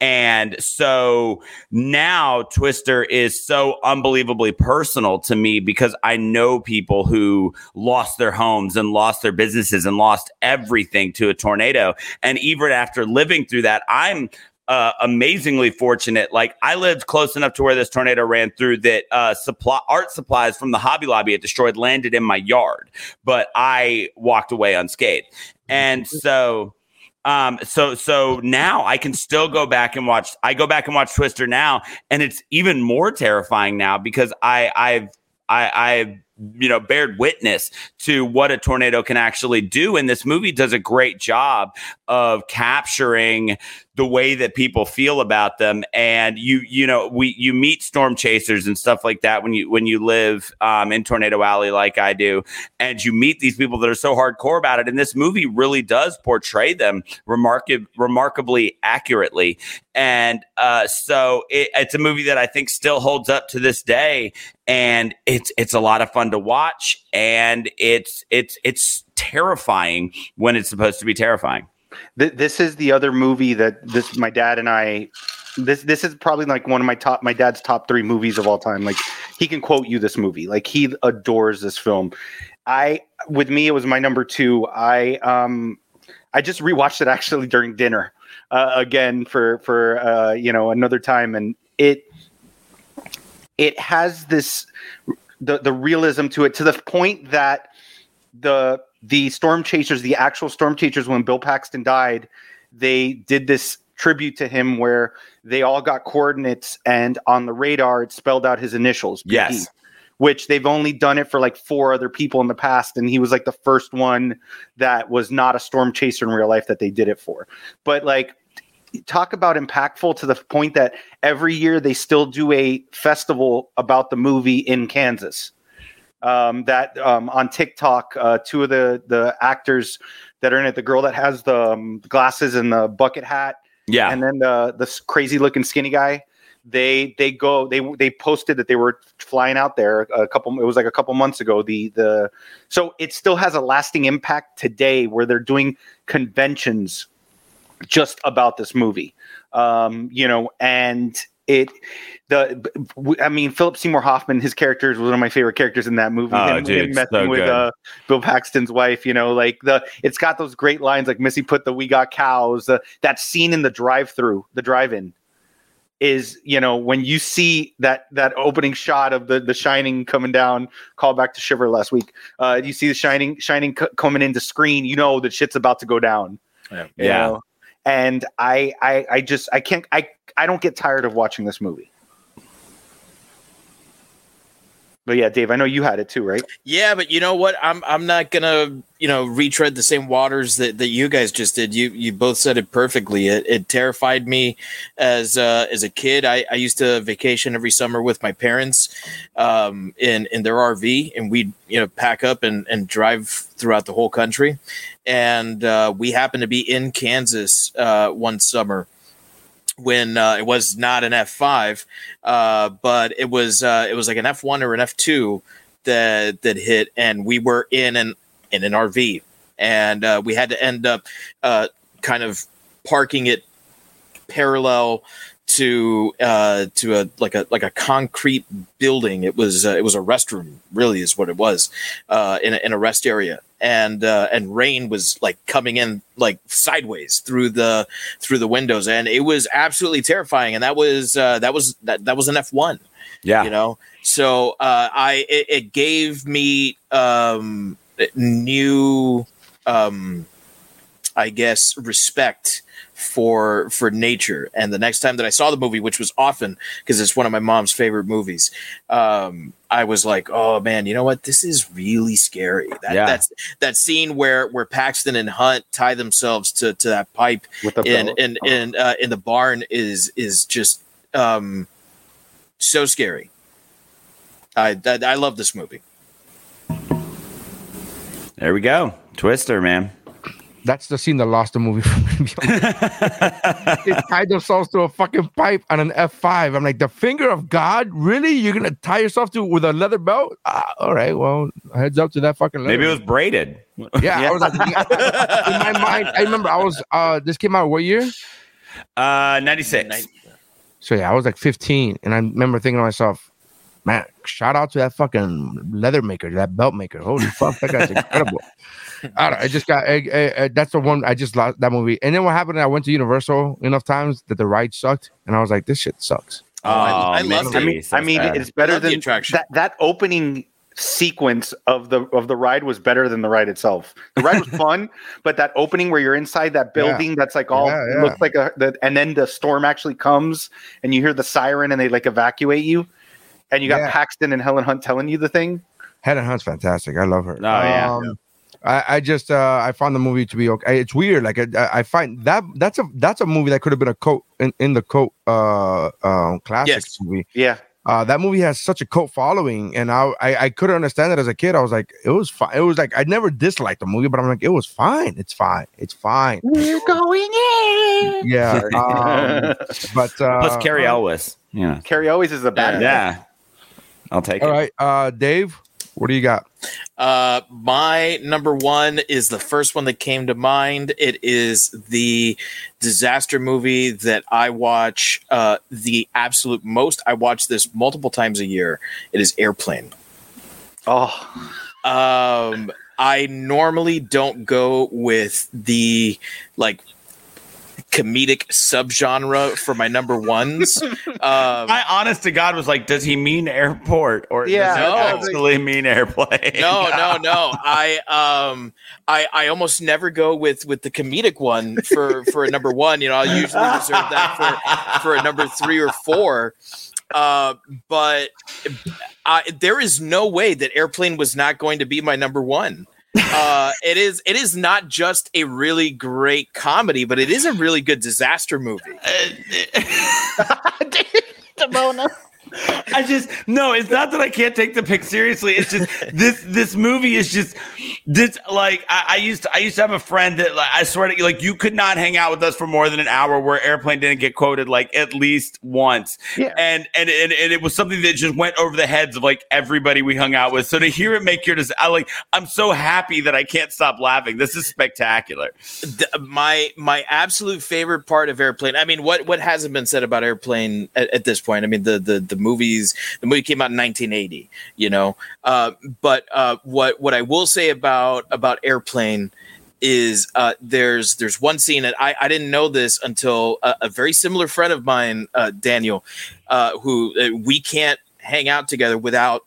And so now Twister is so unbelievably personal to me because I know people who lost their homes and lost their businesses and lost everything to a tornado. And even after living through that, I'm uh, amazingly fortunate. Like I lived close enough to where this tornado ran through that uh, supply art supplies from the Hobby Lobby it destroyed landed in my yard, but I walked away unscathed. And so um so so now i can still go back and watch i go back and watch twister now and it's even more terrifying now because i i've i i've you know bared witness to what a tornado can actually do and this movie does a great job of capturing the way that people feel about them. And you you know we you meet storm chasers and stuff like that when you when you live um, in tornado alley like i do. And you meet these people that are so hardcore about it. And this movie really does portray them remarkab- remarkably accurately. And uh, so it, it's a movie that i think still holds up to this day. And it's it's a lot of fun to watch. And it's it's it's terrifying when it's supposed to be terrifying Th- this is the other movie that this my dad and I. This this is probably like one of my top my dad's top three movies of all time. Like he can quote you this movie. Like he adores this film. I with me it was my number two. I um I just rewatched it actually during dinner uh, again for for uh, you know another time, and it it has this the the realism to it to the point that the the storm chasers, the actual storm chasers, when Bill Paxton died, they did this tribute to him where they all got coordinates and on the radar it spelled out his initials. Yes. Which they've only done it for like four other people in the past, and he was like the first one that was not a storm chaser in real life that they did it for. But like talk about impactful to the point that every year they still do a festival about the movie in Kansas. Um, that um, on TikTok, uh, two of the the actors that are in it, the girl that has the um, glasses and the bucket hat, yeah and then the the crazy looking skinny guy. They they go they they posted that they were flying out there a couple. It was like a couple months ago. The the so it still has a lasting impact today, where they're doing conventions just about this movie. Um, you know, and it the I mean Philip Seymour Hoffman, his character is one of my favorite characters in that movie. Oh, him, dude, him messing so with uh, Bill Paxton's wife, you know, like the it's got those great lines like Missy put the we got cows. Uh, that scene in the drive-through, the drive-in is you know when you see that that opening shot of the the shining coming down call back to shiver last week uh you see the shining shining c- coming into screen you know that shit's about to go down Yeah. Yeah. know? and I, I i just i can't i I don't get tired of watching this movie. But yeah, Dave, I know you had it too, right? Yeah, but you know what? I'm I'm not gonna you know retread the same waters that, that you guys just did. You you both said it perfectly. It, it terrified me as uh, as a kid. I, I used to vacation every summer with my parents um, in in their RV, and we'd you know pack up and and drive throughout the whole country. And uh, we happened to be in Kansas uh, one summer when uh, it was not an F five, uh, but it was uh, it was like an F one or an F two that that hit, and we were in an in an RV, and uh, we had to end up uh, kind of parking it parallel to uh to a like a like a concrete building. It was it was a restroom really is what it was in a, in a rest area and uh and rain was like coming in like sideways through the through the windows and it was absolutely terrifying and that was uh that was that that was an F1 Yeah. you know so uh i it, it gave me um new um i guess respect for for nature. And the next time that i saw the movie which was often because it's one of my mom's favorite movies um i was like oh man you know what? This is really scary. That Yeah. that's that scene where where paxton and hunt tie themselves to to that pipe With the in in in, uh, in the barn is is just um so scary. I i, I love this movie. There we go. Twister, man. That's the scene that lost the movie for me. they tied themselves to a fucking pipe on an F5. I'm like, the finger of God? Really? You're gonna tie yourself to with a leather belt? Ah, all right, well, heads up to that fucking leather Maybe it was braided. Yeah, I was like, in my mind, I remember I was uh this came out what year? Uh, 96. So yeah, I was like 15, and I remember thinking to myself, man, shout out to that fucking leather maker, that belt maker. Holy fuck, that guy's incredible. I, don't, I just got I, I, I- that's the one I just lost that movie. And then what happened? I went to Universal enough times that the ride sucked, and I was like, this shit sucks. Oh, I- oh, I loved Misty, I mean, so I mean, it's better Love the than attraction. that. That opening sequence of the of the ride was better than the ride itself. The ride was fun, but that opening where you're inside that Yeah. building that's like all Yeah, yeah. looks like a the, and then the storm actually comes and you hear the siren and they like evacuate you, and you got Yeah. Paxton and Helen Hunt telling you the thing. Helen Hunt's fantastic. I love her. Oh, yeah. Um, Um, I, I just uh, I found the movie to be okay. It's weird. Like I, I find that that's a that's a movie that could have been a coat in, in the coat uh um classics Yes. movie. Yeah, Uh, that movie has such a cult following, and I, I I couldn't understand it as a kid. I was like, it was fine. It was like I never disliked the movie, but I'm like, it was fine. It's fine. It's fine. We're going in. Yeah. Um, but uh, Plus Cary Elwes. Yeah. Cary Elwes is a bad. Yeah. I'll take All it. All right, uh, Dave, what do you got? Uh, my number one is the first one that came to mind. It is the disaster movie that I watch uh, the absolute most. I watch this multiple times a year. It is Airplane. Oh, Um, I normally don't go with the like comedic subgenre for my number ones. Um, My honest to God was like, does he mean airport or Yeah, does he no. actually mean airplane? no, no, no. I um I I almost never go with with the comedic one for for a number one. You know, I'll usually reserve that for for a number three or four. Uh, but I, there is no way that Airplane was not going to be my number one. Uh, it is. It is not just a really great comedy, but it is a really good disaster movie. I just no, it's not that I can't take the pick seriously. It's just this this movie is just this like I, I used to I used to have a friend that like I swear to you, like you could not hang out with us for more than an hour where airplane didn't get quoted like at least once. Yeah. And and and, and it was something that just went over the heads of like everybody we hung out with. So to hear it make your des- I like I'm so happy that I can't stop laughing. This is spectacular. the, my my absolute favorite part of airplane i mean what what hasn't been said about airplane at, at this point i mean the the the movies. The movie came out in 1980 you know? Uh, but uh, what what i will say about about airplane is uh, there's there's one scene that I, I didn't know this until a, a very similar friend of mine uh, Daniel uh, who uh, we can't hang out together without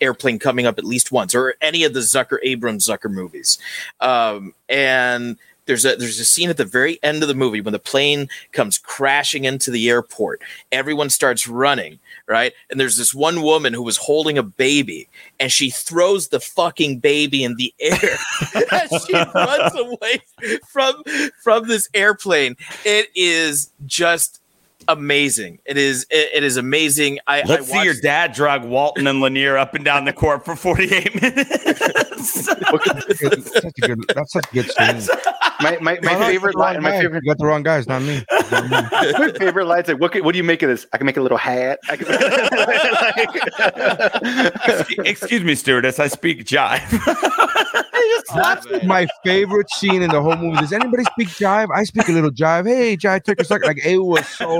airplane coming up at least once or any of the Zucker Abrahams Zucker movies. Um, and there's a there's a scene at the very end of the movie when the plane comes crashing into the airport. Everyone starts running, right? And there's this one woman who was holding a baby, and she throws the fucking baby in the air as she runs away from from this airplane. It is just amazing. It is it, it is amazing. I Let's I see your dad drag Walton and Lanier up and down the court for 48 minutes. That's such a good. That's such a good scene. My my, my No, no, favorite you got the line. wrong My favorite. You got the wrong guys, not me. Not me. my favorite line's like, what, can- what do you make of this? I can make a little hat. I can, Excuse me, stewardess. I speak jive. That's my favorite scene in the whole movie. Does anybody speak jive? I speak a little jive. Hey, jive, take a second. Like it was so.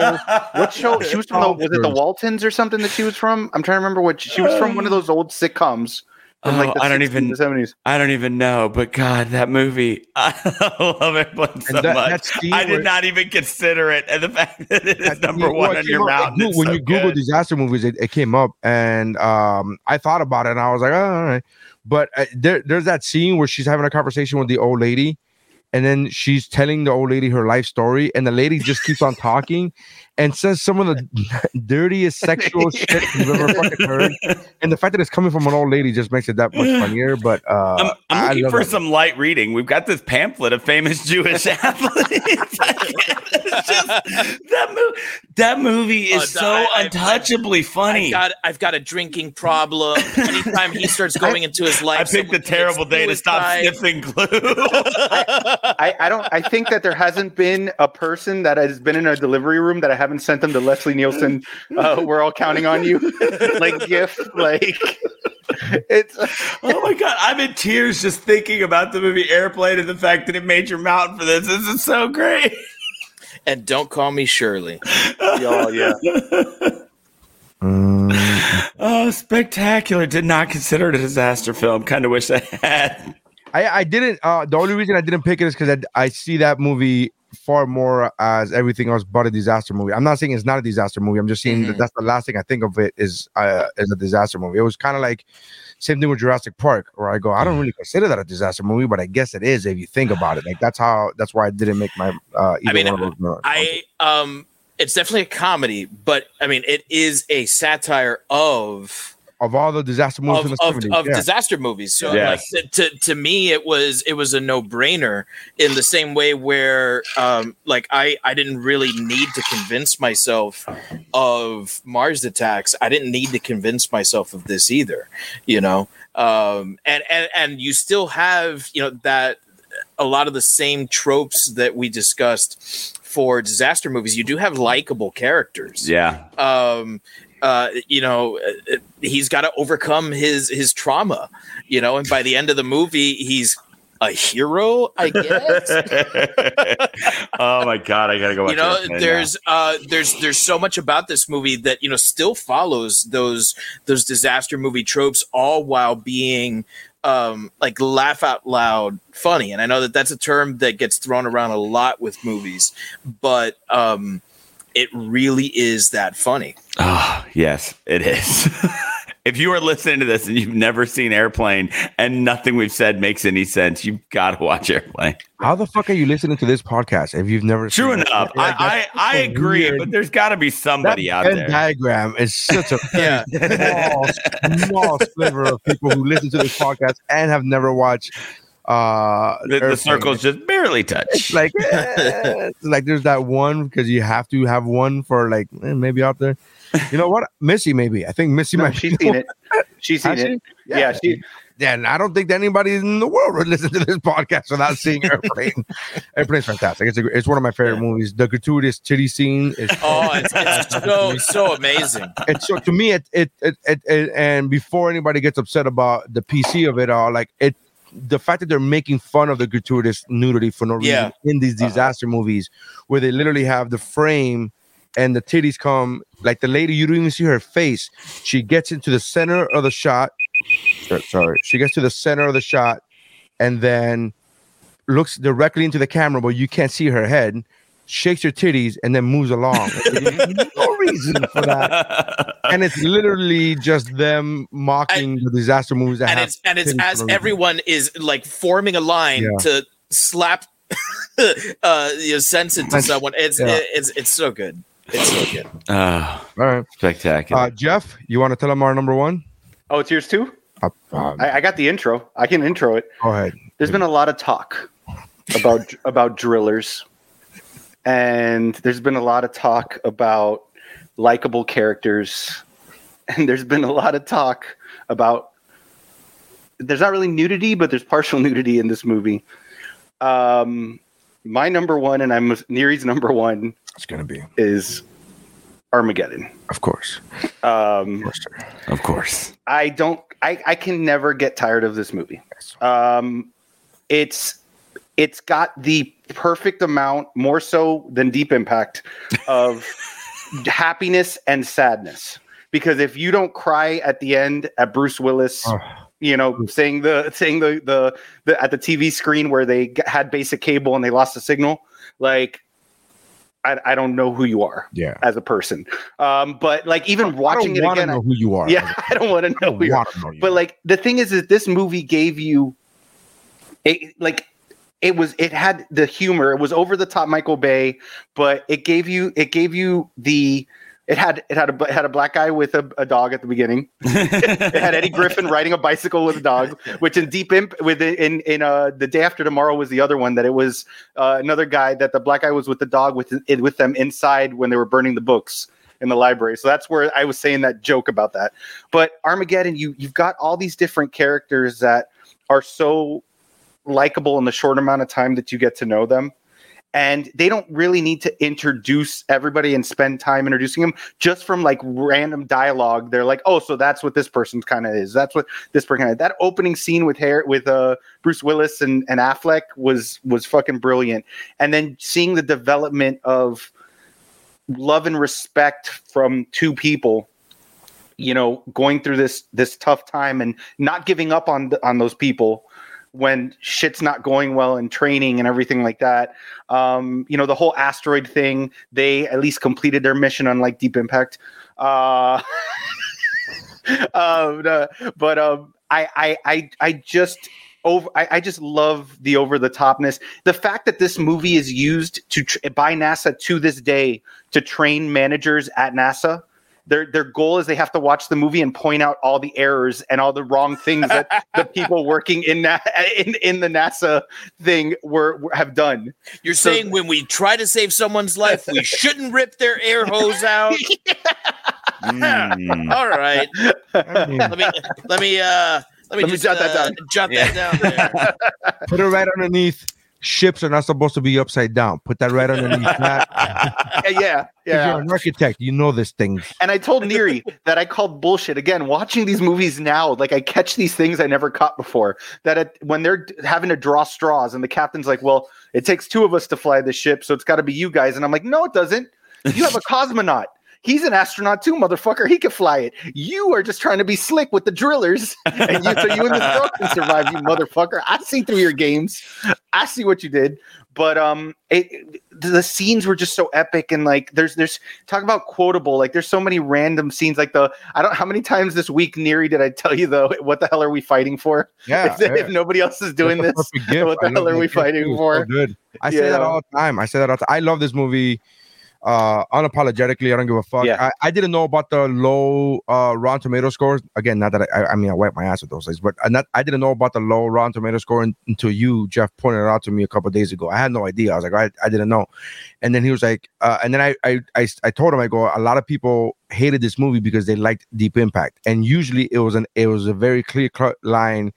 What show? She was from the, was it the Waltons or something that she was from? I'm trying to remember what she was from. One of those old sitcoms. From like Oh, I don't 60s even- the 70s. I don't even know, but God, that movie, I love it so that- much. I did not even consider it, and the fact that it is number one on your mountain. When so you Google good. disaster movies, it, it came up, and um, I thought about it, and I was like, oh, all right. But uh, there, there's that scene where she's having a conversation with the old lady, and then she's telling the old lady her life story, and the lady just keeps on talking and says some of the dirtiest sexual shit you've ever fucking heard. And the fact that it's coming from an old lady just makes it that much funnier. But uh, I'm, I'm I looking love for that. some light reading. We've got this pamphlet of famous Jewish athletes. It's just- that, mo- that movie is Uh, so I- I- untouchably funny. I've got I've got a drinking problem. Anytime he starts going into his life, I picked a terrible day to stop suicide. sniffing glue. I, I don't. I think that there hasn't been a person that has been in a delivery room that I haven't sent them to Leslie Nielsen. Uh, we're all counting on you, like gift. Like it's. oh my god, I'm in tears just thinking about the movie Airplane and the fact that it made your mountain for this. This is so great. And don't call me Shirley. Oh yeah. Oh, spectacular! Did not consider it a disaster film. Kind of wish I had. I, I didn't. Uh, the only reason I didn't pick it is because I, I see that movie far more as everything else but a disaster movie. I'm not saying it's not a disaster movie. I'm just saying that Mhm. that's the last thing I think of it is uh, is a disaster movie. It was kind of like same thing with Jurassic Park, where I go, I don't really consider that a disaster movie, but I guess it is if you think about it. Like that's how that's why I didn't make my uh, either mean, one of those. I um, it's definitely a comedy, but I mean, it is a satire of of all the disaster movies of, from of, 70s. of yeah. disaster movies. So Yes. like to, to to me it was it was a no-brainer in the same way where um like I I didn't really need to convince myself of Mars attacks. I didn't need to convince myself of this either, you know. Um and and and you still have, you know, that a lot of the same tropes that we discussed for disaster movies. You do have likable characters Yeah, um uh you know uh, he's got to overcome his his trauma you know and by the end of the movie he's a hero i guess oh my god, I gotta go. Watch you know Airplane now. there's uh there's there's so much about this movie that you know still follows those those disaster movie tropes all while being um like laugh out loud funny and i know that that's a term that gets thrown around a lot with movies but um it really is that funny Oh, yes, it is. if you are listening to this and you've never seen Airplane and nothing we've said makes any sense, you've got to watch Airplane. How the fuck are you listening to this podcast if you've never? True seen it? enough. I, I, I agree, weird. but there's got to be somebody that out Venn there. diagram is such a Yeah. small, small sliver of people who listen to this podcast and have never watched. Uh, The, the circles just barely touch. It's like, eh, it's like there's that one because you have to have one for like eh, maybe out there. You know what, Missy? Maybe I think Missy No, might. she's seen it. She's seen Has it. she? Yeah, she. Yeah, and I don't think that anybody in the world would listen to this podcast without seeing Airplane. Airplane's fantastic. It's a, it's one of my favorite movies. The gratuitous titty scene is Oh, it's, it's so so amazing. it's so to me it it, it it it and before anybody gets upset about the PC of it all, like it the fact that they're making fun of the gratuitous nudity for no reason Yeah. in these uh-huh. disaster movies where they literally have the frame and the titties come like the lady you don't even see her face. She gets into the center of the shot. Sorry. She gets to the center of the shot and then looks directly into the camera but you can't see her head shakes her titties and then moves along no reason for that and it's literally just them mocking the disaster movies that And it's and it's as for no everyone is like forming a line Yeah. to slap uh, you sense it to Sense- someone. It's yeah. it, it's it's so good. It's so good. Oh, All right. spectacular. Uh, Jeff, you want to tell them our number one? Oh, it's yours too. Uh, uh, I, I got the intro. I can intro it. go ahead. There's been a lot of talk about about drillers, and there's been a lot of talk about likable characters, and there's been a lot of talk about. There's not really nudity, but there's partial nudity in this movie. Um, my number one, and I'm Neri's number one, It's gonna be, is Armageddon. of course. Um, Of course, of course. I don't. I, I can never get tired of this movie. Um, it's it's got the perfect amount, more so than Deep Impact, of happiness and sadness. Because if you don't cry at the end at Bruce Willis, Oh. you know, saying the saying the the, the at the TV screen where they had basic cable and they lost the signal, like. I, I don't know who you are Yeah. as a person, um, but like even watching I it again, I- know who you are. yeah, I don't want to know who you are. know you. But like the thing is, that this movie gave you, it, like, it was it had the humor. It was over the top, Michael Bay, but it gave you it gave you the. It had it had a it had a black guy with a, a dog at the beginning. it had Eddie Griffin riding a bicycle with a dog, which in Deep Imp with in in uh the day after tomorrow was the other one that it was uh, another guy that the black guy was with the dog with it with them inside when they were burning the books in the library. So that's where I was saying that joke about that. But Armageddon, you you've got all these different characters that are so likable in the short amount of time that you get to know them. And they don't really need to introduce everybody and spend time introducing them just from like random dialogue. They're like, oh, so that's what this person kind of is. That's what this person. Kinda, that opening scene with hair with uh, Bruce Willis and, and Affleck was was fucking brilliant. And then seeing the development of love and respect from two people you know going through this this tough time and not giving up on on those people when shit's not going well in training and everything like that. Um you know the whole asteroid thing they at least completed their mission unlike deep impact. Uh um but um I, I i i just over I, I just love the over the topness. The fact that this movie is used to tr- by nasa to this day to train managers at nasa their their goal is they have to watch the movie and point out all the errors and all the wrong things that the people working in that in, in the NASA thing were, were have done. You're So- saying when we try to save someone's life, we shouldn't rip their air hose out. Mm. All right. I mean, Let me let me uh let me Let me just jot that uh, down. Jot that down there. put it right underneath. Ships are not supposed to be upside down. Put that right underneath that. Yeah, yeah, If yeah. You're an architect. You know this thing. And I told Neri that I called bullshit again. Watching these movies now, like I catch these things I never caught before. That it, when they're having to draw straws, and the captain's like, "Well, it takes two of us to fly the ship, so it's got to be you guys." And I'm like, "No, it doesn't. You have a cosmonaut. He's an astronaut too, motherfucker. He can fly it. You are just trying to be slick with the drillers, and you, so you and the girl can survive, you motherfucker. I see through your games. I see what you did." But um, it, the scenes were just so epic, and like, there's there's talk about quotable. Like, there's so many random scenes. Like the I don't how many times this week, Neri, did I tell you though? What the hell are we fighting for? Yeah. if, yeah. if nobody else is doing this, what the I hell are we fighting for? So good. I say that all the time. I say that all the time. I love this movie uh unapologetically. I don't give a fuck. Yeah. I, I didn't know about the low uh Rotten Tomato scores. Again, not that I, I, I mean I wipe my ass with those things, but I not I didn't know about the low Rotten Tomato score un- until you, Jeff, pointed it out to me a couple days ago. I had no idea. I was like, I, I didn't know. And then he was like, uh, and then I, I I I told him I go, a lot of people hated this movie because they liked Deep Impact, and usually it was an it was a very clear cut line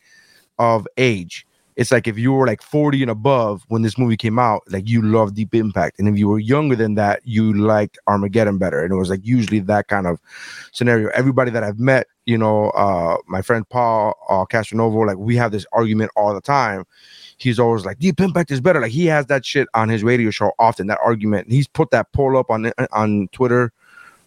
of age. It's like if you were like 40 and above when this movie came out, like you loved Deep Impact. And if you were younger than that, you liked Armageddon better. And it was like usually that kind of scenario. Everybody that I've met, you know, uh, my friend Paul uh, Castronovo, like we have this argument all the time. He's always like, Deep Impact is better. Like he has that shit on his radio show often, that argument. He's put that poll up on on Twitter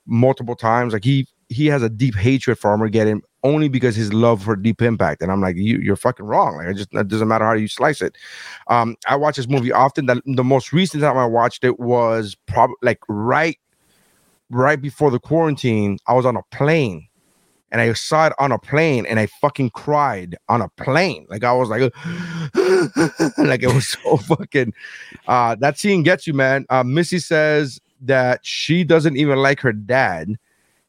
multiple times. Like he he has a deep hatred for Armageddon only because his love for Deep Impact. And I'm like, you, you're fucking wrong. Like, it just it doesn't matter how you slice it. Um, I watch this movie often. The, the most recent time I watched it was probably like right, right before the quarantine. I was on a plane and I saw it on a plane, and I fucking cried on a plane. Like I was like, like it was so fucking. Uh, that scene gets you, man. Uh, Missy says that she doesn't even like her dad,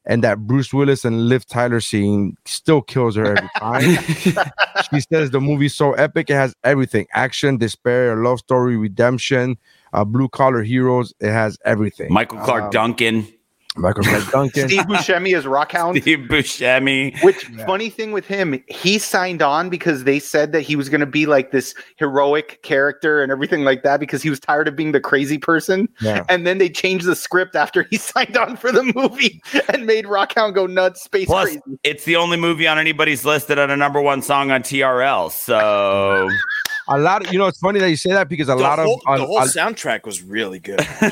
and that Bruce Willis and Liv Tyler scene still kills her every time. she says the movie's so epic, it has everything: action, despair, love story, redemption, uh, blue collar heroes. It has everything. Michael Clarke Um, Duncan. Michael Clarke Duncan. Steve Buscemi as Rockhound. Steve Buscemi. Which funny thing with him, he signed on because they said that he was going to be like this heroic character and everything like that because he was tired of being the crazy person. Yeah. And then they changed the script after he signed on for the movie and made Rockhound go nuts, space Plus, crazy. it's the only movie on anybody's list that had a number one song on TRL. So a lot of you know it's funny that you say that because a The lot whole, of the a- whole soundtrack was really good.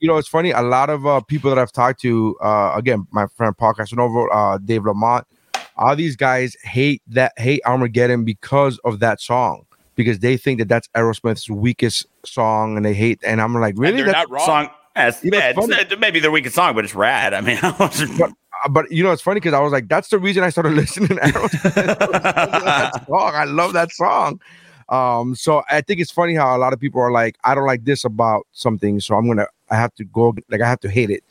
you know it's funny a lot of uh, people that i've talked to uh, again my friend paul castronovo uh, dave lamont all these guys hate that hate armageddon because of that song because they think that that's aerosmith's weakest song and they hate and i'm like really That's- not wrong. song. That's, You know, yeah, it's it's, uh, maybe their weakest song, but it's rad. I mean, I but, uh, but you know it's funny because i was like that's the reason i started listening to aerosmith that song i love that song um so i think it's funny how a lot of people are like i don't like this about something so i'm gonna i have to go like i have to hate it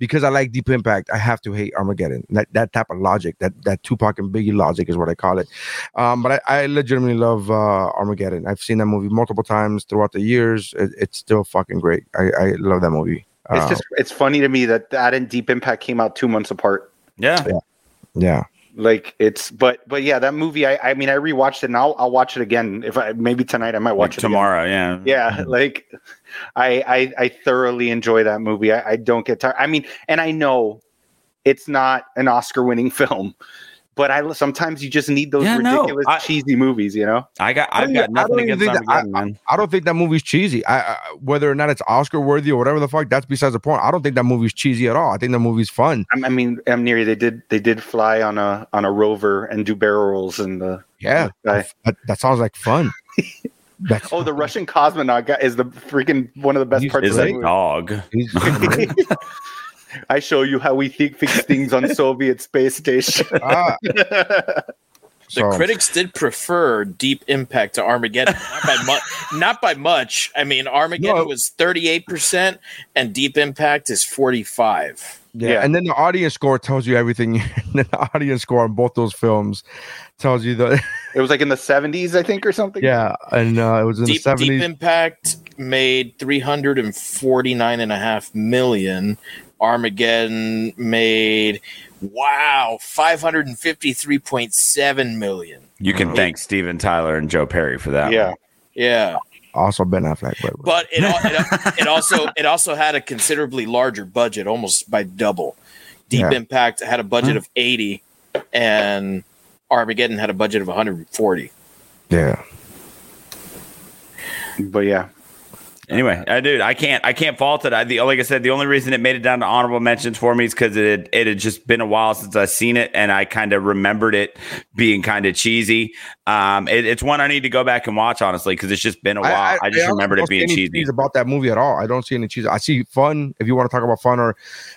because I like Deep Impact, I have to hate Armageddon. That that type of logic, that that Tupac and Biggie logic is what I call it. Um, but I, I legitimately love uh, Armageddon. I've seen that movie multiple times throughout the years. It, it's still fucking great. I, I love that movie. It's Uh, just it's funny to me that that and Deep Impact came out two months apart. Yeah. yeah. Like it's but but yeah, that movie I I mean I rewatched it and I'll I'll watch it again if I maybe tonight I might watch Like it again. tomorrow. Yeah. Yeah, like I I I thoroughly enjoy that movie. I, I don't get tired. I mean, and I know it's not an Oscar winning film, but I sometimes you just need those Yeah, no, ridiculous I- cheesy movies, you know? I got. I I've don't got even- I nothing against think that- I- man. I don't think that movie's cheesy. I, I whether or not it's Oscar worthy or whatever the fuck, that's besides the point. I don't think that movie's cheesy at all. I think the movie's fun. I, I mean, Amniri, they did they did fly on a on a rover and do barrel rolls and the Yeah, guy. that, that sounds like fun. That's Oh, the Russian cosmonaut guy is the freaking one of the best He's parts Is of a that movie. dog. he's I show you how we think fix things on Soviet space station. ah, The so- critics did prefer Deep Impact to Armageddon, not by much. Not by much. I mean, Armageddon No. was thirty eight percent, and Deep Impact is forty five. Yeah. Yeah. and then the audience score tells you everything. the audience score on both those films tells you that it was like in the seventies, I think, or something. yeah, and uh, it was in Deep, the Deep. Impact made three hundred and forty nine and a half million. Armageddon made wow five hundred and fifty three point seven million. You can thank Steven Tyler and Joe Perry for that. Yeah. one. Yeah. Also Ben Affleck, but, but it, it, it also it also had a considerably larger budget, almost by double. Deep Yeah. Impact had a budget of eighty, and Armageddon had a budget of one hundred and forty. yeah, But yeah. Anyway, I dude, I can't, I can't fault it. I, the like I said, the only reason it made it down to honorable mentions for me is because it had, it had just been a while since I've seen it, and I kind of remembered it being kind of cheesy. Um, it, it's one I need to go back and watch honestly because it's just been a while. I, just honestly remembered don't it being any cheesy. about that movie at all. I don't see any cheese. I see fun. If you want to talk about fun, or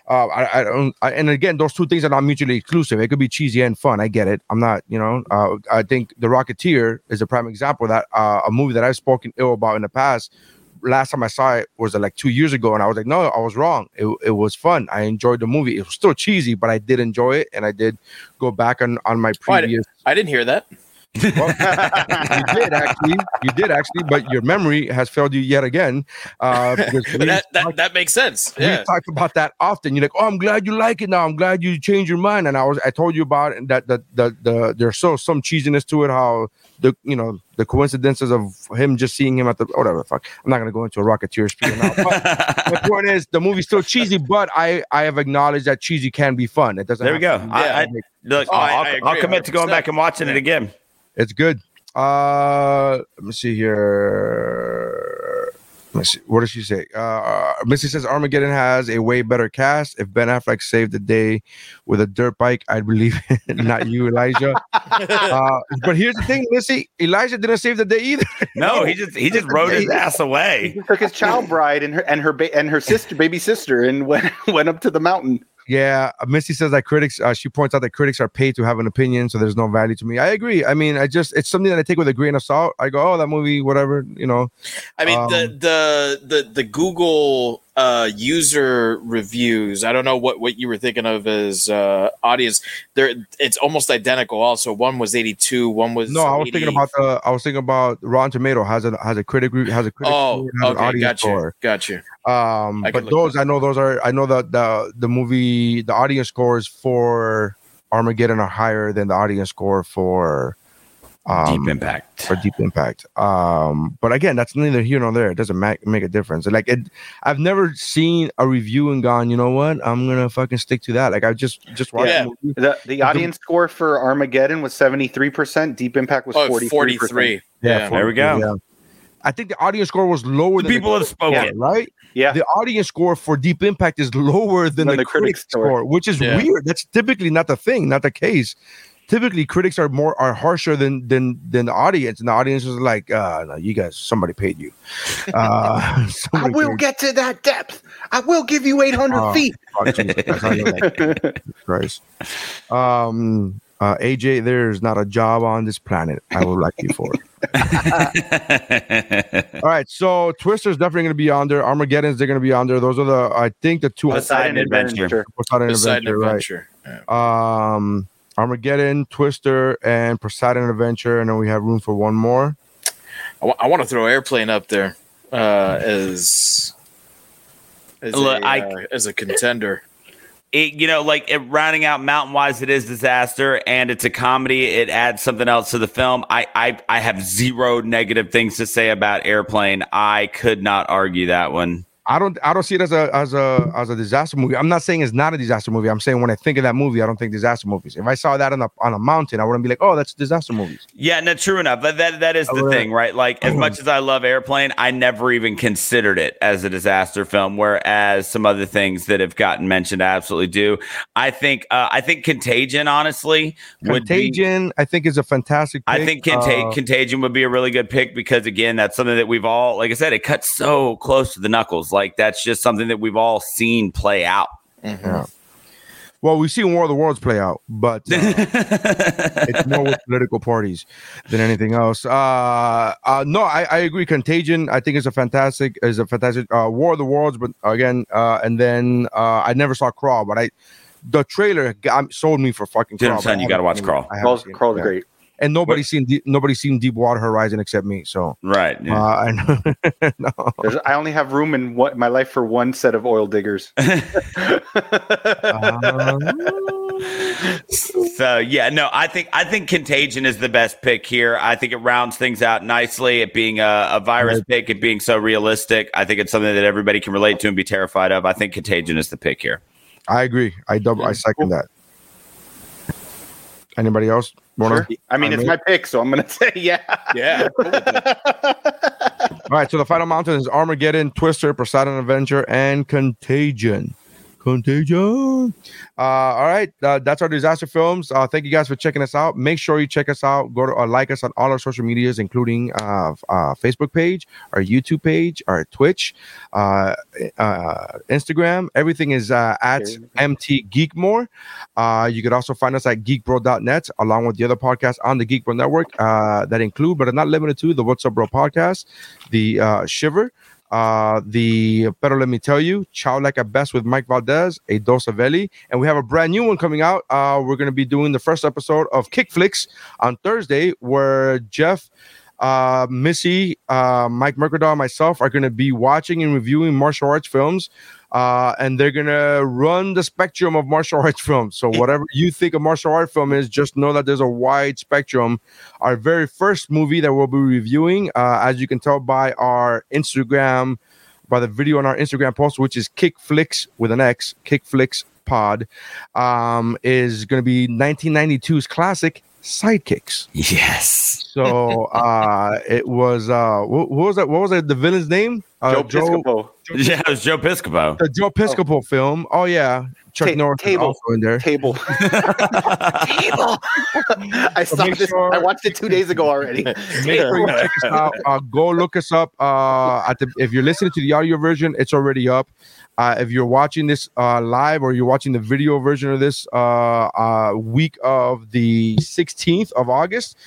uh, I, I don't. I, and again, those two things are not mutually exclusive. It could be cheesy and fun. I get it. I'm not. You know. Uh, I think The Rocketeer is a prime example of that uh, a movie that I've spoken ill about in the past. Last time I saw it was uh, like two years ago, and I was like, no, I was wrong. It, it was fun. I enjoyed the movie. It was still cheesy, but I did enjoy it, and I did go back on on my Oh, I, previous. I didn't hear that. Well, you did actually. You did actually, but your memory has failed you yet again. Uh, we, that, that that makes sense. we Yeah. talk about that often. You're like, "Oh, I'm glad you like it now. I'm glad you changed your mind." And I was, I told you about it, that the the the there's so some cheesiness to it. How the you know the coincidences of him just seeing him at the whatever. the Fuck, I'm not gonna go into a Rocketeer spiel now. But the point is, the movie's still cheesy, but I I have acknowledged that cheesy can be fun. It doesn't. There we go. to I, I, look, Oh, I- I'll, I I'll agree commit to going back and watching it again. It's good. Uh, let me see here. Let. What does she say? Uh, Missy says Armageddon has a way better cast. If Ben Affleck saved the day with a dirt bike, I'd believe it. Not you, Elijah. uh, but here's the thing, Missy. Elijah didn't save the day either. No, he just he just rode his ass away. He took his child bride and her and her ba- and her sister, baby sister, and went went up to the mountain. Yeah, uh, Misty says that critics. Uh, she points out that critics are paid to have an opinion, so there's no value to me. I agree. I mean, I just it's something that I take with a grain of salt. I go, oh, that movie, whatever, you know. I mean Um, the the the the Google uh, user reviews. I don't know what what you were thinking of as uh, audience. There, it's almost identical. Also, one was eighty two. One was No, I was thinking about the. I was thinking about Rotten Tomato has a has a critic re- has a critic Oh, an okay, audience gotcha, score. gotcha. Um, I but those I know those are I know that the the movie the audience scores for Armageddon are higher than the audience score for um, Deep Impact. for Deep Impact. Um, but again, that's neither here nor there. It doesn't make make a difference. Like it, I've never seen a review and gone, you know what? I'm gonna fucking stick to that. Like I just just watched Yeah. the movie. The the audience score for Armageddon was seventy three percent. Deep Impact was Oh, forty 43. Yeah, There we go. yeah. I think the audience score was lower The than people have spoken. critic score, right? Yeah. The audience score for Deep Impact is lower than, Than the, the critic critic score. score, which is Yeah. weird. That's typically not the thing, not the case. Typically, critics are more are harsher than than than the audience, and the audience is like, uh, no, you guys, somebody paid you. Uh, I somebody will paid get to that depth. I will give you eight hundred Oh, feet. you. Oh, Jesus Christ, I know that. Christ. Um, uh, AJ, there's not a job on this planet I would like you for. All right, so Twister's definitely going to be on there. Armageddon's they're going to be on there. Those are the I think the two Poseidon Adventure. Poseidon Poseidon Adventure, right? Adventure. Yeah. Um, Armageddon, Twister, and Poseidon Adventure, and then we have room for one more. I want to throw airplane up there uh, as as, Look, a, I- uh, as a contender. it, you know, like it, rounding out mountain wise, it is disaster, and it's a comedy. It adds something else to the film. I, I, I have zero negative things to say about Airplane. I could not argue that one. I don't I don't see it as a as a as a disaster movie. I'm not saying it's not a disaster movie. I'm saying when I think of that movie, I don't think disaster movies. If I saw that on a on a mountain, I wouldn't be like, oh, that's disaster movies. Yeah, no, true enough. But that that is the thing, right? Like, as much as I love Airplane, I never even considered it as a disaster film. Whereas some other things that have gotten mentioned, I absolutely do. I think uh, I think Contagion, honestly, would be. Contagion, I think, is a fantastic. I think Conta- Uh, Contagion would be a really good pick because again, that's something that we've all, like I said, it cuts so close to the knuckles. Like that's just something that we've all seen play out. Yeah. Well, we've seen War of the Worlds play out, but uh, it's more with political parties than anything else. Uh, uh, no, I, I agree. Contagion, I think, is a fantastic is a fantastic uh, War of the Worlds, but again, uh, and then uh, I never saw Crawl, but I the trailer got, sold me for fucking Dude, Crawl. I'm but you gotta watch seen it. Crawl. I Crawl's, seen it, Crawl's yeah. great. And nobody's seen Deep- nobody's seen Deepwater Horizon except me. So Right. uh, I know. no. I only have room in what my life for one set of oil diggers. So yeah, no, I think I think Contagion is the best pick here. I think it rounds things out nicely. It being a, a virus pick, it being so realistic. I think it's something that everybody can relate to and be terrified of. I think Contagion is the pick here. I agree. I double. I second that. Anybody else? Wanna? I mean, it's my pick, so I'm going to say yeah. Yeah. All right, so the final mountain is Armageddon, Twister, Poseidon Adventure, and Contagion. Contagion. Uh, all right, uh, that's our disaster films. Uh, thank you guys for checking us out. Make sure you check us out. Go to uh, like us on all our social medias, including uh, uh, Facebook page, our YouTube page, our Twitch, uh, uh, Instagram. Everything is uh, at MT Geekmore. Uh, you could also find us at geekbro.net along with the other podcasts on the Geekbro Network uh, that include, but are not limited to, the What's Up Bro podcast, the uh, Shiver, uh, the Better Let Me Tell You, Chow Like a Best with Mike Valdez, a of and we have a brand new one coming out. Uh, we're going to be doing the first episode of Kickflix on Thursday, where Jeff, uh, Missy, uh, Mike Mercadal, and myself are going to be watching and reviewing martial arts films. Uh, and they're gonna run the spectrum of martial arts films. So whatever you think a martial art film is, just know that there's a wide spectrum. Our very first movie that we'll be reviewing, uh, as you can tell by our Instagram, by the video on our Instagram post, which is Kickflix with an X, Kickflix Pod, um, is going to be 1992's classic Sidekicks. Yes. So uh, it was uh, what, what was that? What was that? The villain's name? Uh, Joe Piscopo. Yeah, it was Joe Piscopo. The Joe Piscopo film. Oh yeah, Chuck Ta- Norris is table. also in there. Table. Table. I saw make this. sure- I watched it two days ago already. Make sure you check us out. Uh, go look us up. Uh, at the, if you're listening to the audio version, it's already up. Uh, if you're watching this uh, live or you're watching the video version of this uh, uh, week of the 16th of August,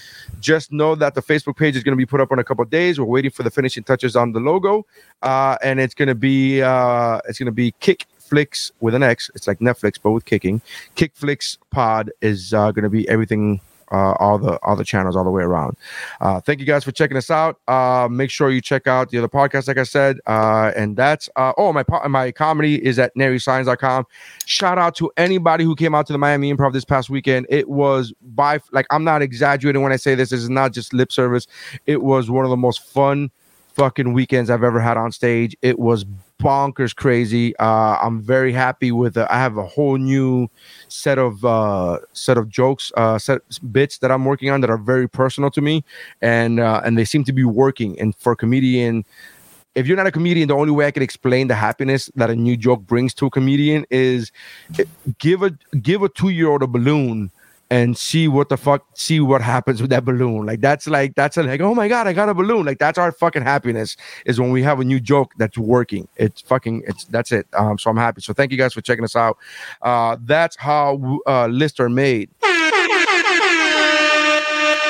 just know that the Facebook page is going to be put up in a couple days. We're waiting for the finishing touches on the logo, uh, and it's going to be uh, it's going to be Kick Flicks with an X. It's like Netflix but with kicking. Kickflix Pod is going to be everything uh, all the all the channels all the way around. Uh, thank you guys for checking us out. Uh, make sure you check out the other podcast, like I said. Uh, and that's uh, oh my my comedy is at narysigns.com. Shout out to anybody who came out to the Miami Improv this past weekend. It was by like I'm not exaggerating when I say this. This is not just lip service. It was one of the most fun fucking weekends I've ever had on stage. It was bonkers crazy. Uh, I'm very happy with. Uh, I have a whole new set of uh, set of jokes, uh, set bits that I'm working on that are very personal to me, and uh, and they seem to be working. And for a comedian. If you're not a comedian, the only way I can explain the happiness that a new joke brings to a comedian is eh, give a give a two year old a balloon and see what the fuck see what happens with that balloon. Like that's like that's like oh my god i got a balloon. Like that's our fucking happiness is when we have a new joke that's working. It's fucking it's that's it. Um so i'm happy. So thank you guys for checking us out. Uh that's how uh lists are made